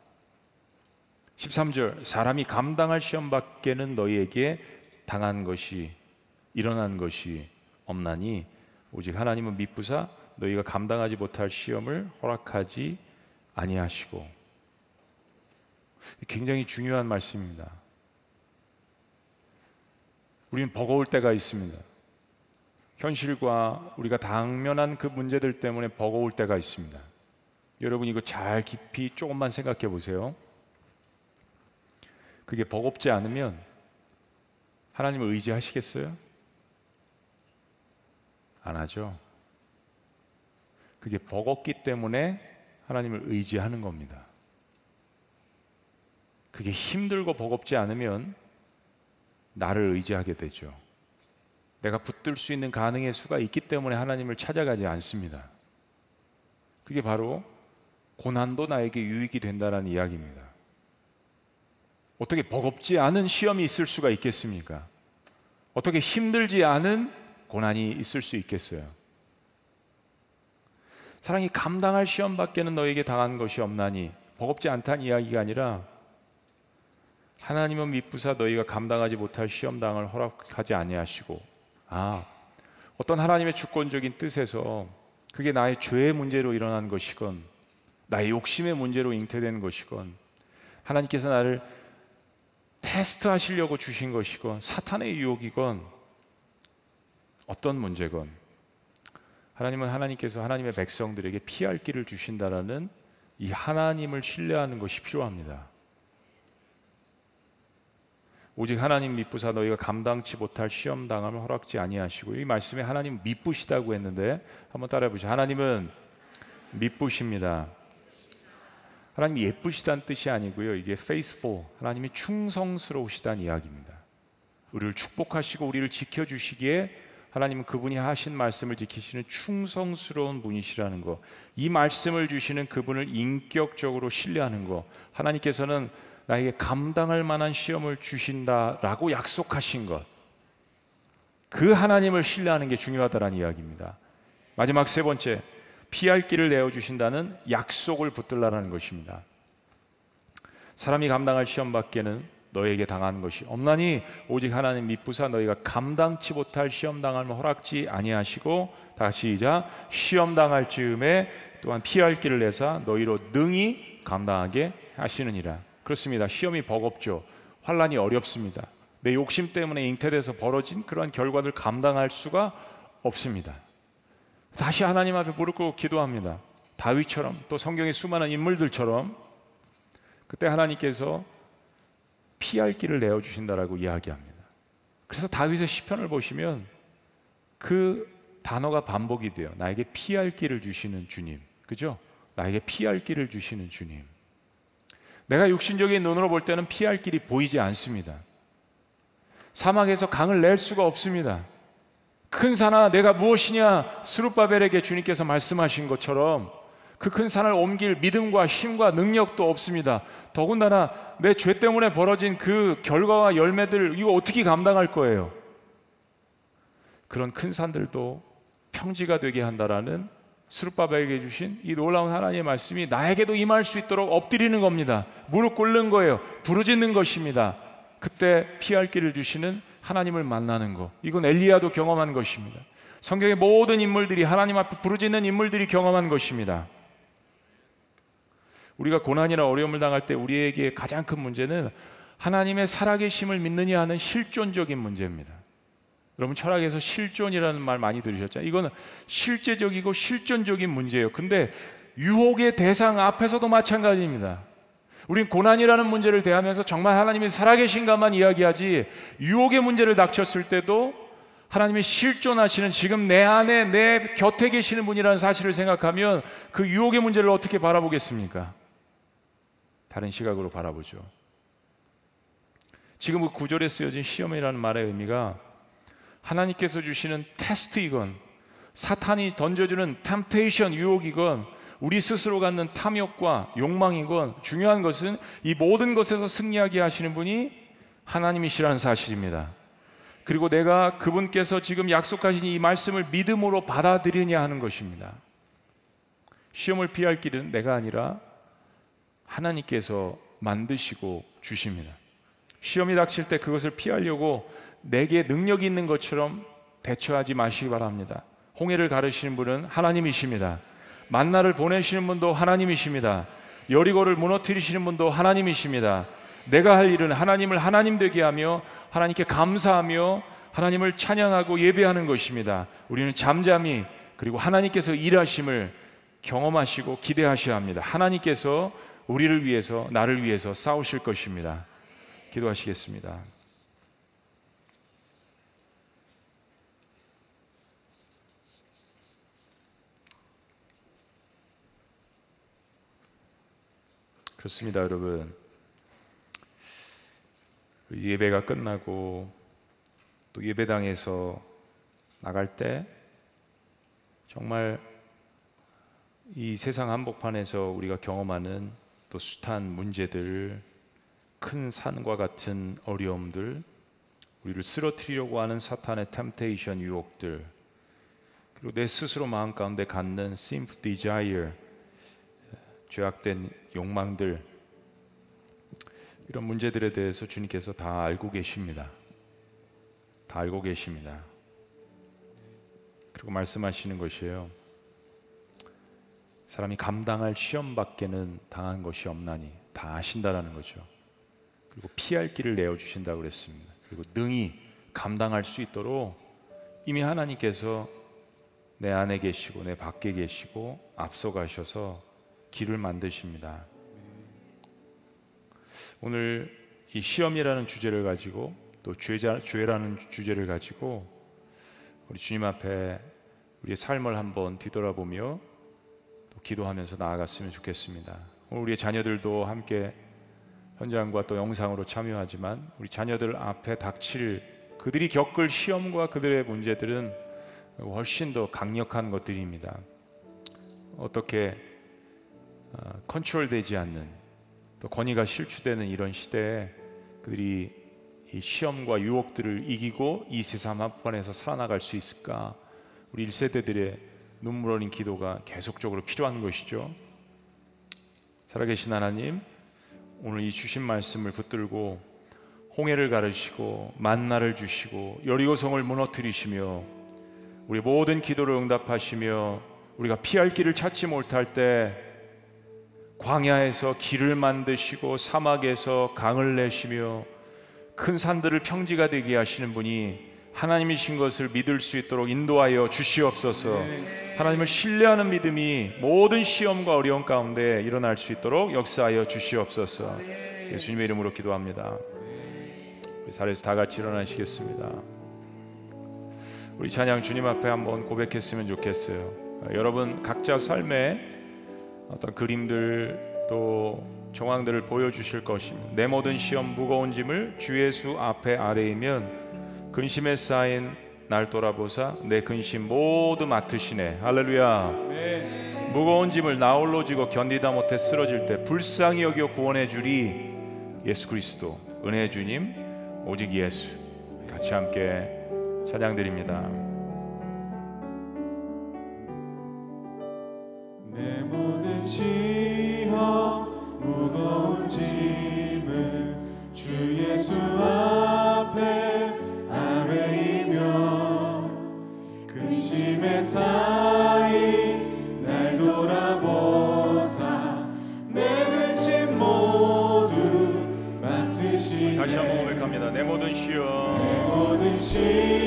13절 사람이 감당할 시험 밖에는 너희에게 당한 것이 일어난 것이 없나니 오직 하나님은 미쁘사 너희가 감당하지 못할 시험을 허락하지 아니하시고 굉장히 중요한 말씀입니다. 우리는 버거울 때가 있습니다. 현실과 우리가 당면한 그 문제들 때문에 버거울 때가 있습니다. 여러분 이거 잘 깊이 조금만 생각해 보세요. 그게 버겁지 않으면 하나님을 의지하시겠어요? 안 하죠. 그게 버겁기 때문에 하나님을 의지하는 겁니다. 그게 힘들고 버겁지 않으면 나를 의지하게 되죠. 내가 붙들 수 있는 가능의 수가 있기 때문에 하나님을 찾아가지 않습니다. 그게 바로 고난도 나에게 유익이 된다는 이야기입니다. 어떻게 버겁지 않은 시험이 있을 수가 있겠습니까? 어떻게 힘들지 않은 고난이 있을 수 있겠어요? 사랑이 감당할 시험밖에는 너에게 당한 것이 없나니 버겁지 않다는 이야기가 아니라 하나님은 미쁘사 너희가 감당하지 못할 시험당을 허락하지 아니하시고 아 어떤 하나님의 주권적인 뜻에서 그게 나의 죄의 문제로 일어난 것이건 나의 욕심의 문제로 잉태된 것이건 하나님께서 나를 테스트 하시려고 주신 것이건 사탄의 유혹이건 어떤 문제건 하나님은 하나님께서 하나님의 백성들에게 피할 길을 주신다라는 이 하나님을 신뢰하는 것이 필요합니다. 오직 하나님 미쁘사 너희가 감당치 못할 시험 당함을 허락지 아니하시고 이 말씀에 하나님 미쁘시다고 했는데 한번 따라해 보시죠. 하나님은 미쁘십니다. 하나님 예쁘시다는 뜻이 아니고요. 이게 faithful 하나님이 충성스러우시다는 이야기입니다. 우리를 축복하시고 우리를 지켜 주시기에 하나님은 그분이 하신 말씀을 지키시는 충성스러운 분이시라는 거. 이 말씀을 주시는 그분을 인격적으로 신뢰하는 거. 하나님께서는 나에게 감당할 만한 시험을 주신다라고 약속하신 것. 그 하나님을 신뢰하는 게 중요하다는 이야기입니다. 마지막 세 번째, 피할 길을 내어 주신다는 약속을 붙들라는 것입니다. 사람이 감당할 시험 밖에는 너에게 당한 것이 없나니 오직 하나님 미쁘사 너희가 감당치 못할 시험 당함을 허락지 아니하시고 다시 이자 시험 당할 즈음에 또한 피할 길을 내사 너희로 능히 감당하게 하시느니라. 그렇습니다. 시험이 버겁죠. 환란이 어렵습니다. 내 욕심 때문에 잉태돼서 벌어진 그러한 결과들 감당할 수가 없습니다. 다시 하나님 앞에 무릎 꿇고 기도합니다. 다윗처럼 또 성경의 수많은 인물들처럼 그때 하나님께서 피할 길을 내어 주신다라고 이야기합니다. 그래서 다윗의 시편을 보시면 그 단어가 반복이 돼요. 나에게 피할 길을 주시는 주님. 그죠? 나에게 피할 길을 주시는 주님. 내가 육신적인 눈으로 볼 때는 피할 길이 보이지 않습니다. 사막에서 강을 낼 수가 없습니다. 큰 산아 내가 무엇이냐 스룹바벨에게 주님께서 말씀하신 것처럼 그 큰 산을 옮길 믿음과 힘과 능력도 없습니다. 더군다나 내 죄 때문에 벌어진 그 결과와 열매들 이거 어떻게 감당할 거예요? 그런 큰 산들도 평지가 되게 한다라는 스룹바벨에게 주신 이 놀라운 하나님의 말씀이 나에게도 임할 수 있도록 엎드리는 겁니다. 무릎 꿇는 거예요. 부르짖는 것입니다. 그때 피할 길을 주시는 하나님을 만나는 것. 이건 엘리야도 경험한 것입니다. 성경의 모든 인물들이 하나님 앞에 부르짖는 인물들이 경험한 것입니다. 우리가 고난이나 어려움을 당할 때 우리에게 가장 큰 문제는 하나님의 살아계심을 믿느냐 하는 실존적인 문제입니다. 여러분 철학에서 실존이라는 말 많이 들으셨죠? 이거는 실제적이고 실존적인 문제예요. 근데 유혹의 대상 앞에서도 마찬가지입니다. 우린 고난이라는 문제를 대하면서 정말 하나님이 살아계신가만 이야기하지 유혹의 문제를 닥쳤을 때도 하나님이 실존하시는 지금 내 안에 내 곁에 계시는 분이라는 사실을 생각하면 그 유혹의 문제를 어떻게 바라보겠습니까? 다른 시각으로 바라보죠. 지금 그 구절에 쓰여진 시험이라는 말의 의미가 하나님께서 주시는 테스트이건 사탄이 던져주는 탐테이션 유혹이건 우리 스스로 갖는 탐욕과 욕망이건 중요한 것은 이 모든 것에서 승리하게 하시는 분이 하나님이시라는 사실입니다. 그리고 내가 그분께서 지금 약속하신 이 말씀을 믿음으로 받아들이냐 하는 것입니다. 시험을 피할 길은 내가 아니라 하나님께서 만드시고 주십니다. 시험이 닥칠 때 그것을 피하려고 내게 능력이 있는 것처럼 대처하지 마시기 바랍니다. 홍해를 가르시는 분은 하나님이십니다. 만나를 보내시는 분도 하나님이십니다. 여리고를 무너뜨리시는 분도 하나님이십니다. 내가 할 일은 하나님을 하나님 되게 하며 하나님께 감사하며 하나님을 찬양하고 예배하는 것입니다. 우리는 잠잠히 그리고 하나님께서 일하심을 경험하시고 기대하셔야 합니다. 하나님께서 우리를 위해서 나를 위해서 싸우실 것입니다. 기도하시겠습니다. 그렇습니다, 여러분. 예배가 끝나고 또 예배당에서 나갈 때 정말 이 세상 한복판에서 우리가 경험하는 또 숱한 문제들, 큰 산과 같은 어려움들, 우리를 쓰러뜨리려고 하는 사탄의 템테이션 유혹들, 그리고 내 스스로 마음 가운데 갖는 sinful 죄악된 욕망들 이런 문제들에 대해서 주님께서 다 알고 계십니다. 다 알고 계십니다. 그리고 말씀하시는 것이에요. 사람이 감당할 시험밖에는 당한 것이 없나니 다 아신다라는 거죠. 그리고 피할 길을 내어 주신다고 그랬습니다. 그리고 능히 감당할 수 있도록 이미 하나님께서 내 안에 계시고 내 밖에 계시고 앞서 가셔서 길을 만드십니다. 오늘 이 시험이라는 주제를 가지고 또 죄자, 죄라는 주제를 가지고 우리 주님 앞에 우리의 삶을 한번 뒤돌아보며 또 기도하면서 나아갔으면 좋겠습니다. 오늘 우리의 자녀들도 함께 현장과 또 영상으로 참여하지만 우리 자녀들 앞에 닥칠 그들이 겪을 시험과 그들의 문제들은 훨씬 더 강력한 것들입니다. 어떻게 어, 컨트롤되지 않는 또 권위가 실추되는 이런 시대에 그들이 이 시험과 유혹들을 이기고 이 세상 한편에서 살아나갈 수 있을까? 우리 1세대들의 눈물 어린 기도가 계속적으로 필요한 것이죠. 살아계신 하나님, 오늘 이 주신 말씀을 붙들고 홍해를 가르시고 만나를 주시고 여리고성을 무너뜨리시며 우리 모든 기도를 응답하시며 우리가 피할 길을 찾지 못할 때 광야에서 길을 만드시고 사막에서 강을 내시며 큰 산들을 평지가 되게 하시는 분이 하나님이신 것을 믿을 수 있도록 인도하여 주시옵소서. 하나님을 신뢰하는 믿음이 모든 시험과 어려움 가운데 일어날 수 있도록 역사하여 주시옵소서. 예수님의 이름으로 기도합니다. 우리 자리에서 다 같이 일어나시겠습니다. 우리 찬양 주님 앞에 한번 고백했으면 좋겠어요. 어, 여러분 각자 삶에 어떤 그림들 또 정황들을 보여주실 것입니다. 내 모든 시험 무거운 짐을 주 예수 앞에 아래이면 근심에 쌓인 날 돌아보사 내 근심 모두 맡으시네. 할렐루야. 무거운 짐을 나홀로 지고 견디다 못해 쓰러질 때 불쌍히 여겨 구원해 주리 예수 그리스도. 은혜 주님 오직 예수. 같이 함께 찬양드립니다. 맡으시네 다시 한번 고백합니다. 내 모든 시험. 내 모든 시험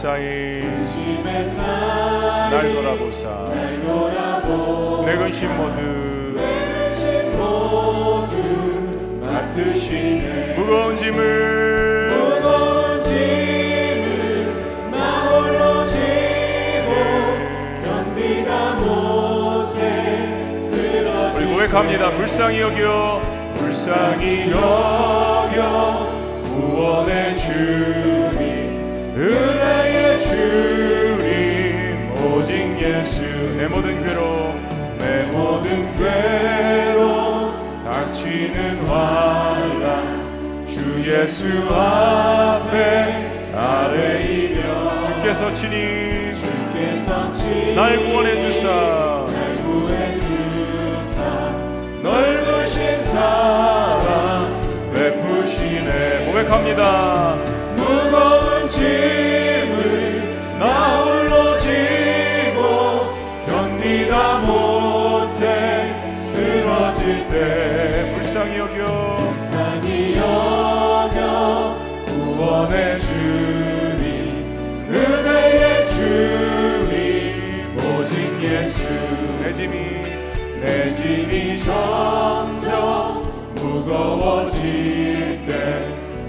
쌓인 날 돌아보사. 내 근심 모두. 맡으시네. 무거운 짐을 무거운 짐을 나 홀로 지고 견디다 못해 우리 쓰러질 고백합니다. 불쌍히 여겨. 불쌍히 여겨. 구원의 주님 은혜의 주님 오직 예수. 내 모든 괴로움 내 모든 괴로움 닥치는 환란. 주 예수 앞에 아뢰이며 주께서 친히 주께서 친히 날 구원해 주사. 날 구해 주사. 넓으신 사랑 베푸시네. 고백합니다. 무거운 짐을 나 홀로 지고 견디다 못해 쓰러질 때. 불쌍히 여겨. 불쌍히 여겨. 구원의 주님 은혜의 주님 오직 예수 내 짐이. 내 짐이 점점 무거워질 때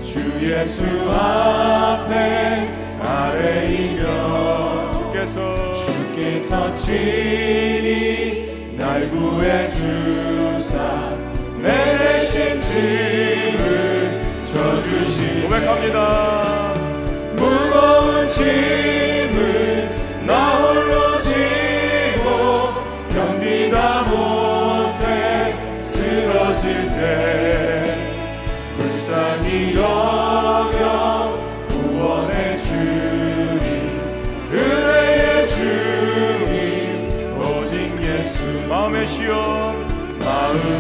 주 예수 앞에 아뢰이며 주께서. 주께서 친히 날 구해 주사 내 내신 짐을 져주시 고백합니다.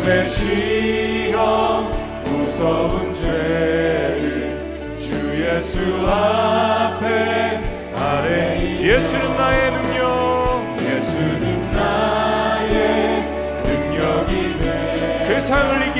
마음의 시험 무서운 죄를 주 예수 앞에 아뢰이 예수는 나의 능력. 예수는 나의 능력이 돼. 세상을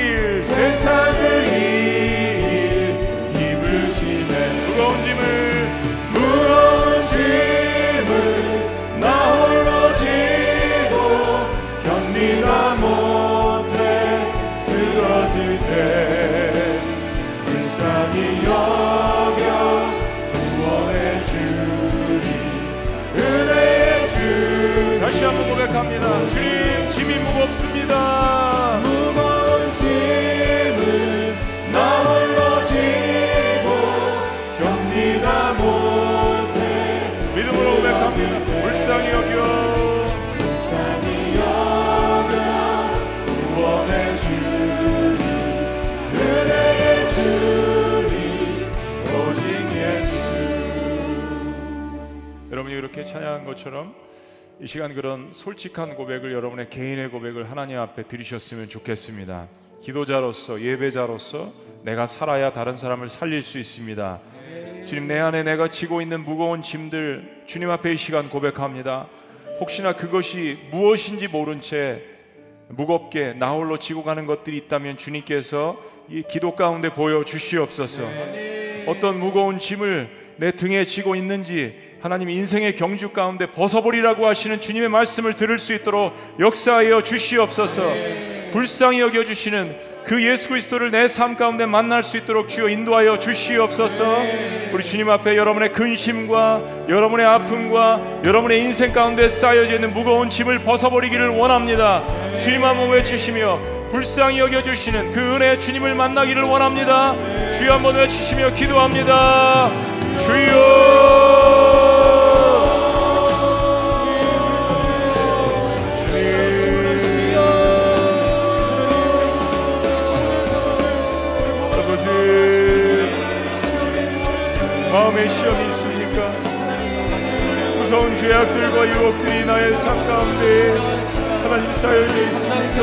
이렇게 찬양한 것처럼 이 시간 그런 솔직한 고백을 여러분의 개인의 고백을 하나님 앞에 드리셨으면 좋겠습니다. 기도자로서 예배자로서 내가 살아야 다른 사람을 살릴 수 있습니다. 주님 내 안에 내가 지고 있는 무거운 짐들 주님 앞에 이 시간 고백합니다. 혹시나 그것이 무엇인지 모른 채 무겁게 나 홀로 지고 가는 것들이 있다면 주님께서 이 기도 가운데 보여 주시옵소서. 어떤 무거운 짐을 내 등에 지고 있는지 하나님 인생의 경주 가운데 벗어버리라고 하시는 주님의 말씀을 들을 수 있도록 역사하여 주시옵소서. 불쌍히 여겨 주시는 그 예수 그리스도를 내 삶 가운데 만날 수 있도록 주여 인도하여 주시옵소서. 우리 주님 앞에 여러분의 근심과 여러분의 아픔과 여러분의 인생 가운데 쌓여져 있는 무거운 짐을 벗어버리기를 원합니다. 주님 한번 외치시며 불쌍히 여겨 주시는 그 은혜 주님을 만나기를 원합니다. 주여 한번 외치시며 기도합니다. 주여 마음에 시험이 있습니까? 무서운 죄악들과 유혹들이 나의 삶 가운데 하나님 쌓여져 있습니까?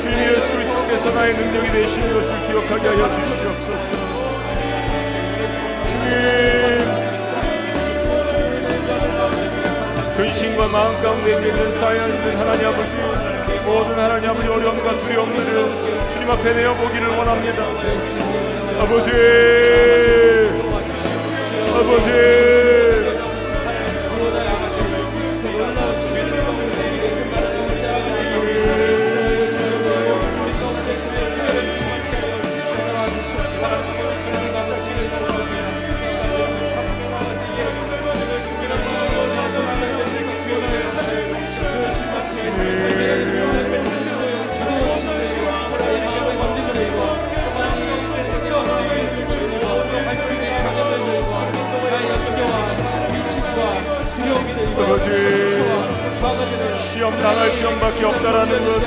주님 예수 그리스도께서 나의 능력이 되시는 것을 기억하게 하여 주시옵소서. 주님 근심과 마음 가운데 있는 쌓여 있는 하나님 아버지 모든 하나님 아버지 어려움과 두려움들을 주님 앞에 내어보기를 원합니다. 아버지 아버지 아버지 시험 당할 시험밖에 없다라는 것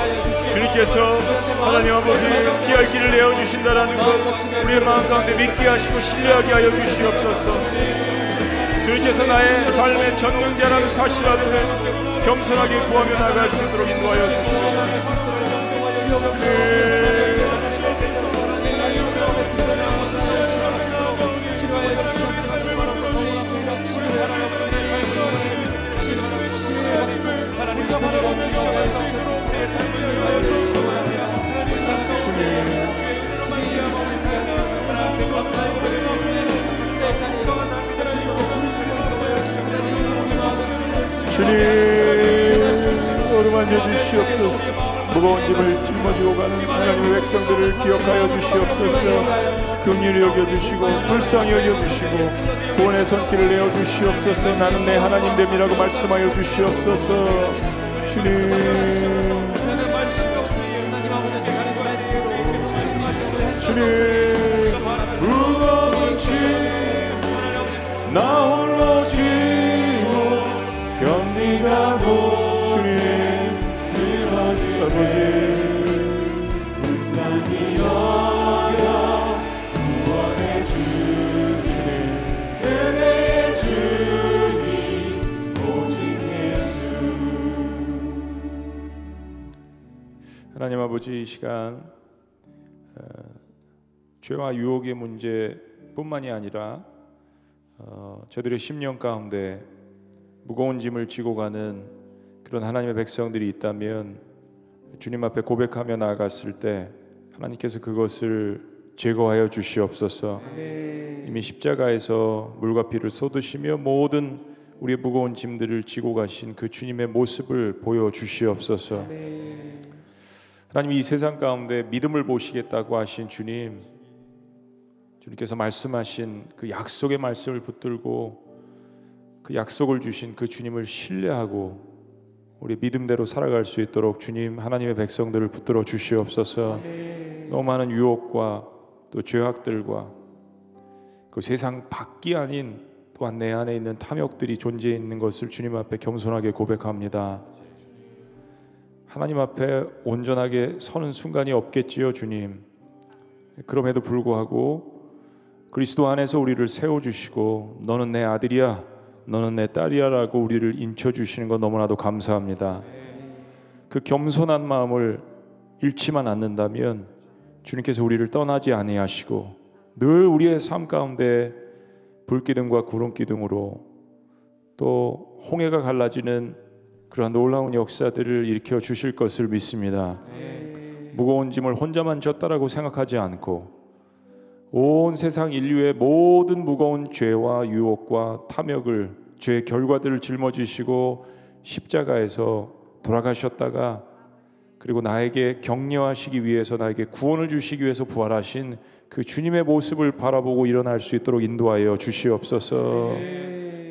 주님께서 하나님 아버지 피할 길을 내어 주신다라는 것 우리의 마음 가운데 믿게 하시고 신뢰하게 하여 주시옵소서. 주님께서 나의 삶의 전능자라는 사실 앞에 겸손하게 구하며 나갈 수 있도록 인도하여 주시옵소서 주님 어루만져 주시옵소서. 무거운 짐을 짊어지고 가는 하나님의 백성들을 기억하여 주시옵소서. 긍휼히 여겨주시고 불쌍히 여겨주시고 구원의 손길을 내어주시옵소서. 나는 내 하나님 됨이라고 말씀하여 주시옵소서. 주님. 주님. 무거운 짐나 홀로 견디 가고 주님 쓰러지 아버지. 불쌍히 여겨 구원해 주님 은혜의 주님 오직 예수. 하나님 아버지 이 시간 어, 죄와 유혹의 문제뿐만이 아니라 어, 저들의 심령 가운데 무거운 짐을 지고 가는 그런 하나님의 백성들이 있다면 주님 앞에 고백하며 나아갔을 때 하나님께서 그것을 제거하여 주시옵소서. 이미 십자가에서 물과 피를 쏟으시며 모든 우리의 무거운 짐들을 지고 가신 그 주님의 모습을 보여 주시옵소서. 하나님 이 세상 가운데 믿음을 보시겠다고 하신 주님, 주님께서 말씀하신 그 약속의 말씀을 붙들고 그 약속을 주신 그 주님을 신뢰하고 우리 믿음대로 살아갈 수 있도록 주님 하나님의 백성들을 붙들어 주시옵소서. 너무 많은 유혹과 또 죄악들과 그 세상 밖이 아닌 또한 내 안에 있는 탐욕들이 존재해 있는 것을 주님 앞에 겸손하게 고백합니다. 하나님 앞에 온전하게 서는 순간이 없겠지요, 주님. 그럼에도 불구하고 그리스도 안에서 우리를 세워 주시고 너는 내 아들이야, 너는 내 딸이야라고 우리를 인쳐 주시는 것 너무나도 감사합니다. 그 겸손한 마음을 잃지만 않는다면 주님께서 우리를 떠나지 아니하시고 늘 우리의 삶 가운데 불기둥과 구름 기둥으로 또 홍해가 갈라지는 그러한 놀라운 역사들을 일으켜 주실 것을 믿습니다. 무거운 짐을 혼자만 졌다라고 생각하지 않고 온 세상 인류의 모든 무거운 죄와 유혹과 탐욕을 죄의 결과들을 짊어지시고 십자가에서 돌아가셨다가 그리고 나에게 격려하시기 위해서 나에게 구원을 주시기 위해서 부활하신 그 주님의 모습을 바라보고 일어날 수 있도록 인도하여 주시옵소서.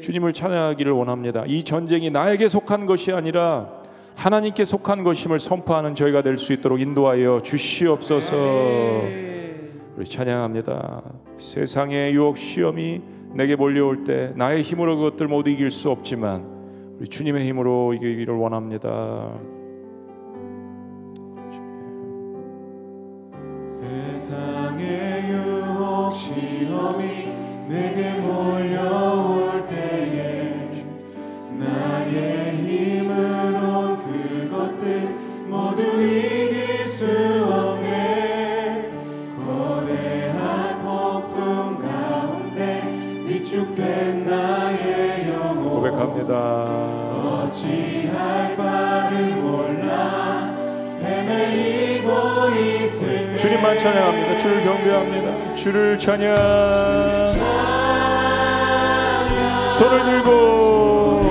주님을 찬양하기를 원합니다. 이 전쟁이 나에게 속한 것이 아니라 하나님께 속한 것임을 선포하는 저희가 될 수 있도록 인도하여 주시옵소서. 우리 찬양합니다. 세상의 유혹 시험이 내게 몰려올 때 나의 힘으로 그것들 모두 이길 수 없지만 우리 주님의 힘으로 이기기를 원합니다. 세상의 유혹 시험이 내게 몰려 고백합니다. 어찌할 바를 몰라 헤매이고 있을 때 주님만 찬양합니다. 주를 경배합니다. 주를 찬양. 손을 들고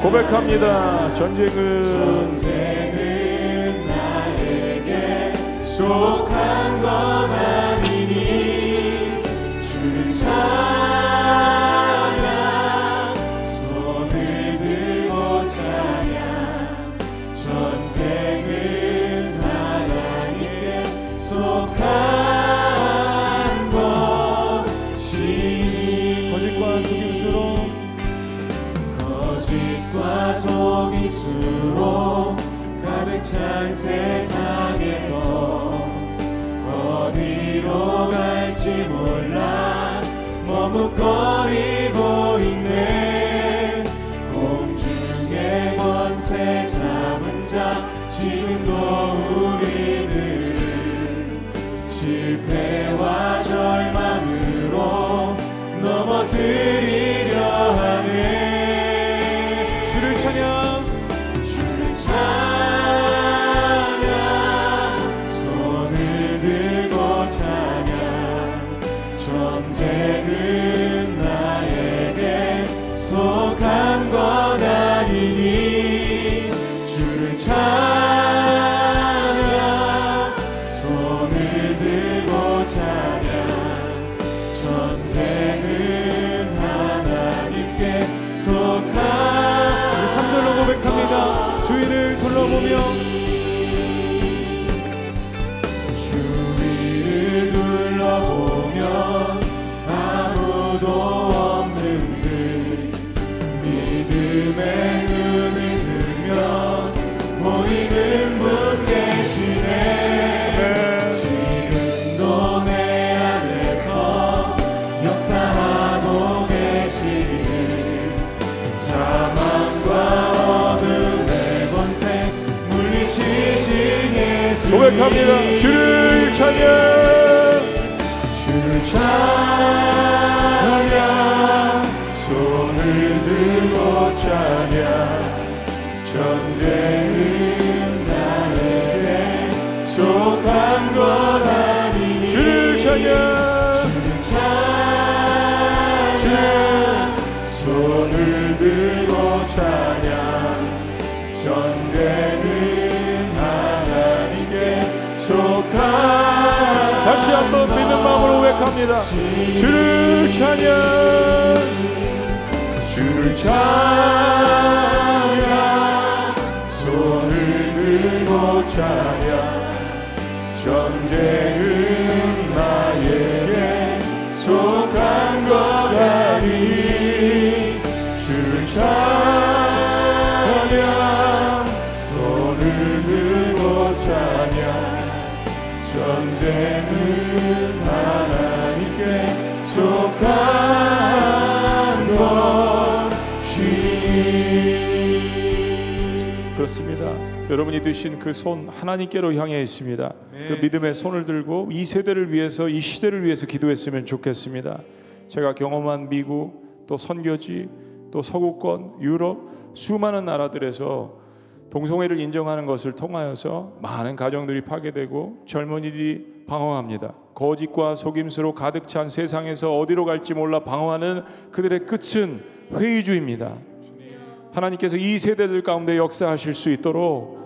고백합니다. 전쟁은 전쟁은 나에게 속한 것 아니니 como Corinthians. 고백합니다. 주를 찬양. 주를 찬양 손을 들고 찬양 전쟁 고백합니다. 주를 찬양. 주를 찬양 손을 들고 찬양 전쟁은 그렇습니다. 여러분이 드신 그 손 하나님께로 향해 있습니다. 그 믿음의 손을 들고 이 세대를 위해서 이 시대를 위해서 기도했으면 좋겠습니다. 제가 경험한 미국 또 선교지 또 서구권 유럽 수많은 나라들에서 동성애를 인정하는 것을 통하여서 많은 가정들이 파괴되고 젊은이들이 방황합니다. 거짓과 속임수로 가득 찬 세상에서 어디로 갈지 몰라 방황하는 그들의 끝은 회의주의입니다. 하나님께서 이 세대들 가운데 역사하실 수 있도록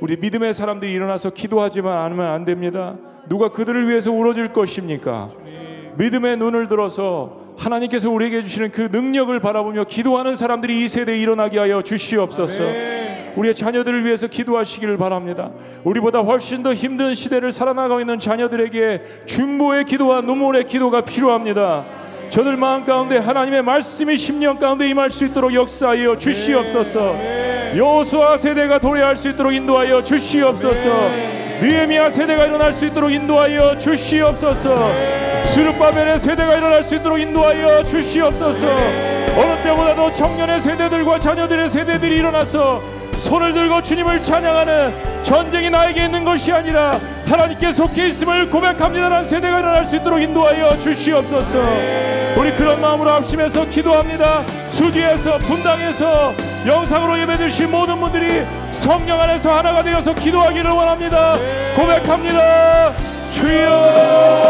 우리 믿음의 사람들이 일어나서 기도하지만 않으면 안 됩니다. 누가 그들을 위해서 울어줄 것입니까? 믿음의 눈을 들어서 하나님께서 우리에게 주시는 그 능력을 바라보며 기도하는 사람들이 이 세대에 일어나게 하여 주시옵소서. 우리의 자녀들을 위해서 기도하시기를 바랍니다. 우리보다 훨씬 더 힘든 시대를 살아나가고 있는 자녀들에게 중보의 기도와 눈물의 기도가 필요합니다. 저들 마음 가운데 하나님의 말씀이 10년 가운데 임할 수 있도록 역사하여 주시옵소서. 여호수아 세대가 도래할 수 있도록 인도하여 주시옵소서. 느헤미야 세대가 일어날 수 있도록 인도하여 주시옵소서. 스룹바벨의 세대가 일어날 수 있도록 인도하여 주시옵소서. 어느 때보다도 청년의 세대들과 자녀들의 세대들이 일어나서 손을 들고 주님을 찬양하는 전쟁이 나에게 있는 것이 아니라 하나님께 속해 있음을 고백합니다라는 세대가 일어날 수 있도록 인도하여 주시옵소서. 우리 그런 마음으로 합심해서 기도합니다. 수지에서 분당에서 영상으로 예배드신 모든 분들이 성령 안에서 하나가 되어서 기도하기를 원합니다. 고백합니다. 주여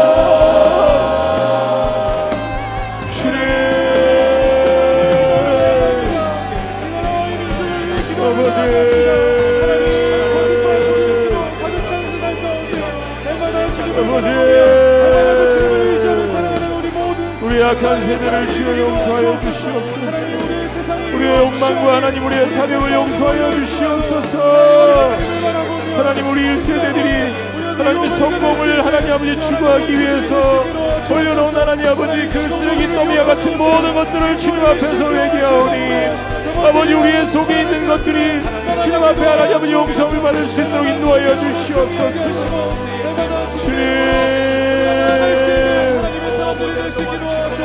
우리 약한 세대를 주여 용서하여 주시옵소서. 우리의 욕망과 하나님 우리의 탐욕을 용서하여 주시옵소서. 하나님 우리 1세대들이 하나님의 성공을 하나님 아버지 추구하기 위해서 올려놓은 하나님 아버지 그 쓰레기 더미와 같은 모든 것들을 주님 앞에서 회개하오니 아버지 우리의 속에 있는 것들이 주님 앞에 하나님 아버지 용서를 받을 수 있도록 인도하여 주시옵소서. 주님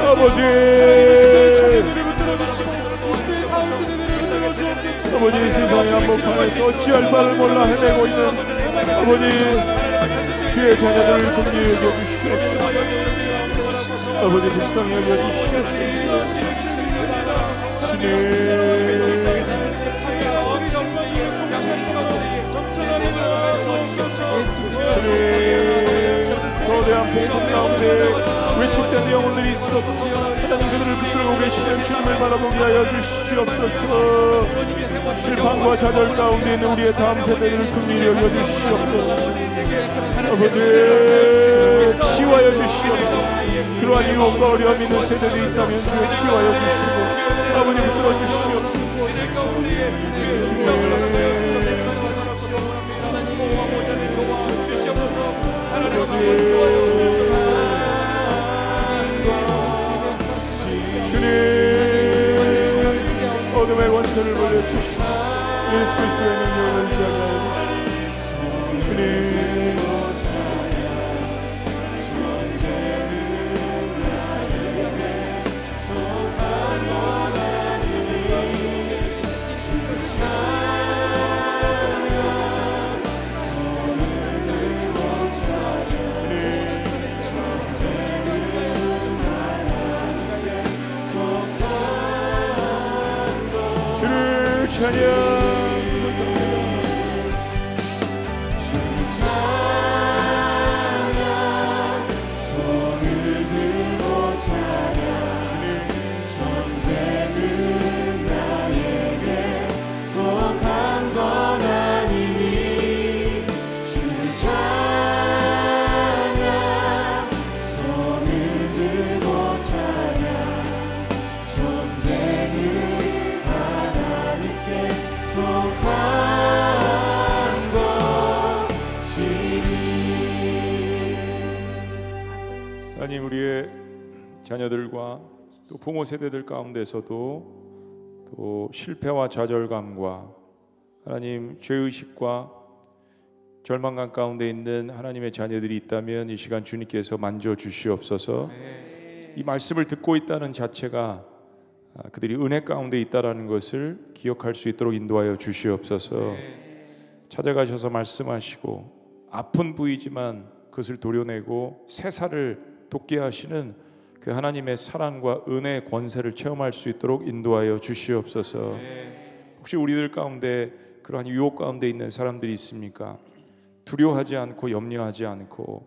아버지. 아버지 세상의 한복판에서 어찌할 바를 몰라 헤매고 있는 아버지 주의 자녀들을 긍휼히 여겨주시옵소서. 아버지 불쌍히 여겨주시옵소서. 주님. 주님 거대한 폭풍 가운데 위축된 영혼들이 있어. 하나님 그들을 붙들고 계시는 주님을 바라보게 하여 주시옵소서. 실망과 좌절 가운데 있는 우리의 다음 세대들을 긍휼히 여겨 주시옵소서. 아버지 치유하여 주시옵소서. 그러한 유혹과 어려움 있는 세대들이 있다면 주여 치유하여 주시고 아버지 붙들어 주시옵소서 주님 어둠의 원수를 물려주시고 예수 그리스도의 능력을 전하여 자녀들과 또 부모 세대들 가운데서도 또 실패와 좌절감과 하나님 죄의식과 절망감 가운데 있는 하나님의 자녀들이 있다면 이 시간 주님께서 만져 주시옵소서. 이 말씀을 듣고 있다는 자체가 아, 그들이 은혜 가운데 있다라는 것을 기억할 수 있도록 인도하여 주시옵소서. 찾아가셔서 말씀하시고 아픈 부위지만 그것을 도려내고 새 살을 돋게 하시는 그 하나님의 사랑과 은혜의 권세를 체험할 수 있도록 인도하여 주시옵소서. 혹시 우리들 가운데 그러한 유혹 가운데 있는 사람들이 있습니까? 두려워하지 않고 염려하지 않고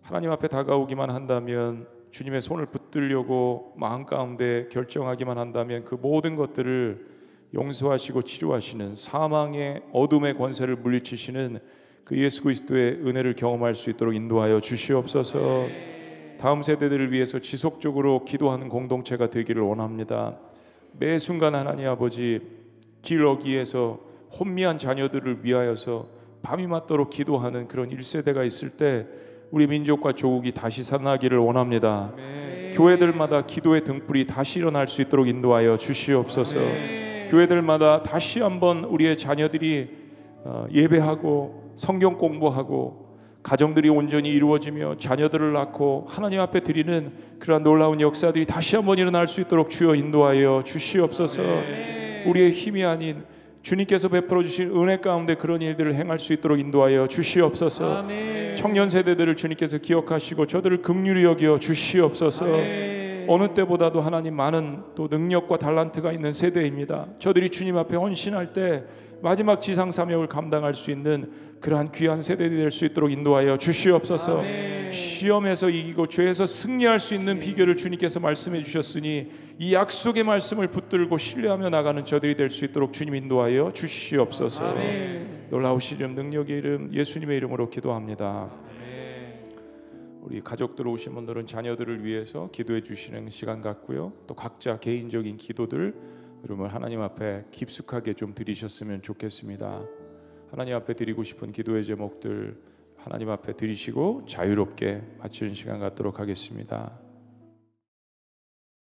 하나님 앞에 다가오기만 한다면 주님의 손을 붙들려고 마음 가운데 결정하기만 한다면 그 모든 것들을 용서하시고 치료하시는 사망의 어둠의 권세를 물리치시는 그 예수 그리스도의 은혜를 경험할 수 있도록 인도하여 주시옵소서. 다음 세대들을 위해서 지속적으로 기도하는 공동체가 되기를 원합니다. 매 순간 하나님 아버지 길 어기에서 혼미한 자녀들을 위하여서 밤이 맞도록 기도하는 그런 1세대가 있을 때 우리 민족과 조국이 다시 살아나기를 원합니다. 교회들마다 기도의 등불이 다시 일어날 수 있도록 인도하여 주시옵소서. 교회들마다 다시 한번 우리의 자녀들이 어, 예배하고 성경 공부하고 가정들이 온전히 이루어지며 자녀들을 낳고 하나님 앞에 드리는 그러한 놀라운 역사들이 다시 한번 일어날 수 있도록 주여 인도하여 주시옵소서. 우리의 힘이 아닌 주님께서 베풀어 주신 은혜 가운데 그런 일들을 행할 수 있도록 인도하여 주시옵소서. 청년 세대들을 주님께서 기억하시고 저들을 긍휼히 여겨 주시옵소서. 어느 때보다도 하나님 많은 또 능력과 달란트가 있는 세대입니다. 저들이 주님 앞에 헌신할 때 마지막 지상 사명을 감당할 수 있는 그러한 귀한 세대들이 될 수 있도록 인도하여 주시옵소서. 시험에서 이기고 죄에서 승리할 수 있는 비결을 주님께서 말씀해 주셨으니 이 약속의 말씀을 붙들고 신뢰하며 나가는 저들이 될 수 있도록 주님 인도하여 주시옵소서. 놀라우신 이름 능력의 이름 예수님의 이름으로 기도합니다. 우리 가족들 오신 분들은 자녀들을 위해서 기도해 주시는 시간 같고요. 또 각자 개인적인 기도들 여러분 하나님 앞에 깊숙하게 좀 드리셨으면 좋겠습니다. 하나님 앞에 드리고 싶은 기도의 제목들 하나님 앞에 드리시고 자유롭게 마치는 시간 갖도록 하겠습니다.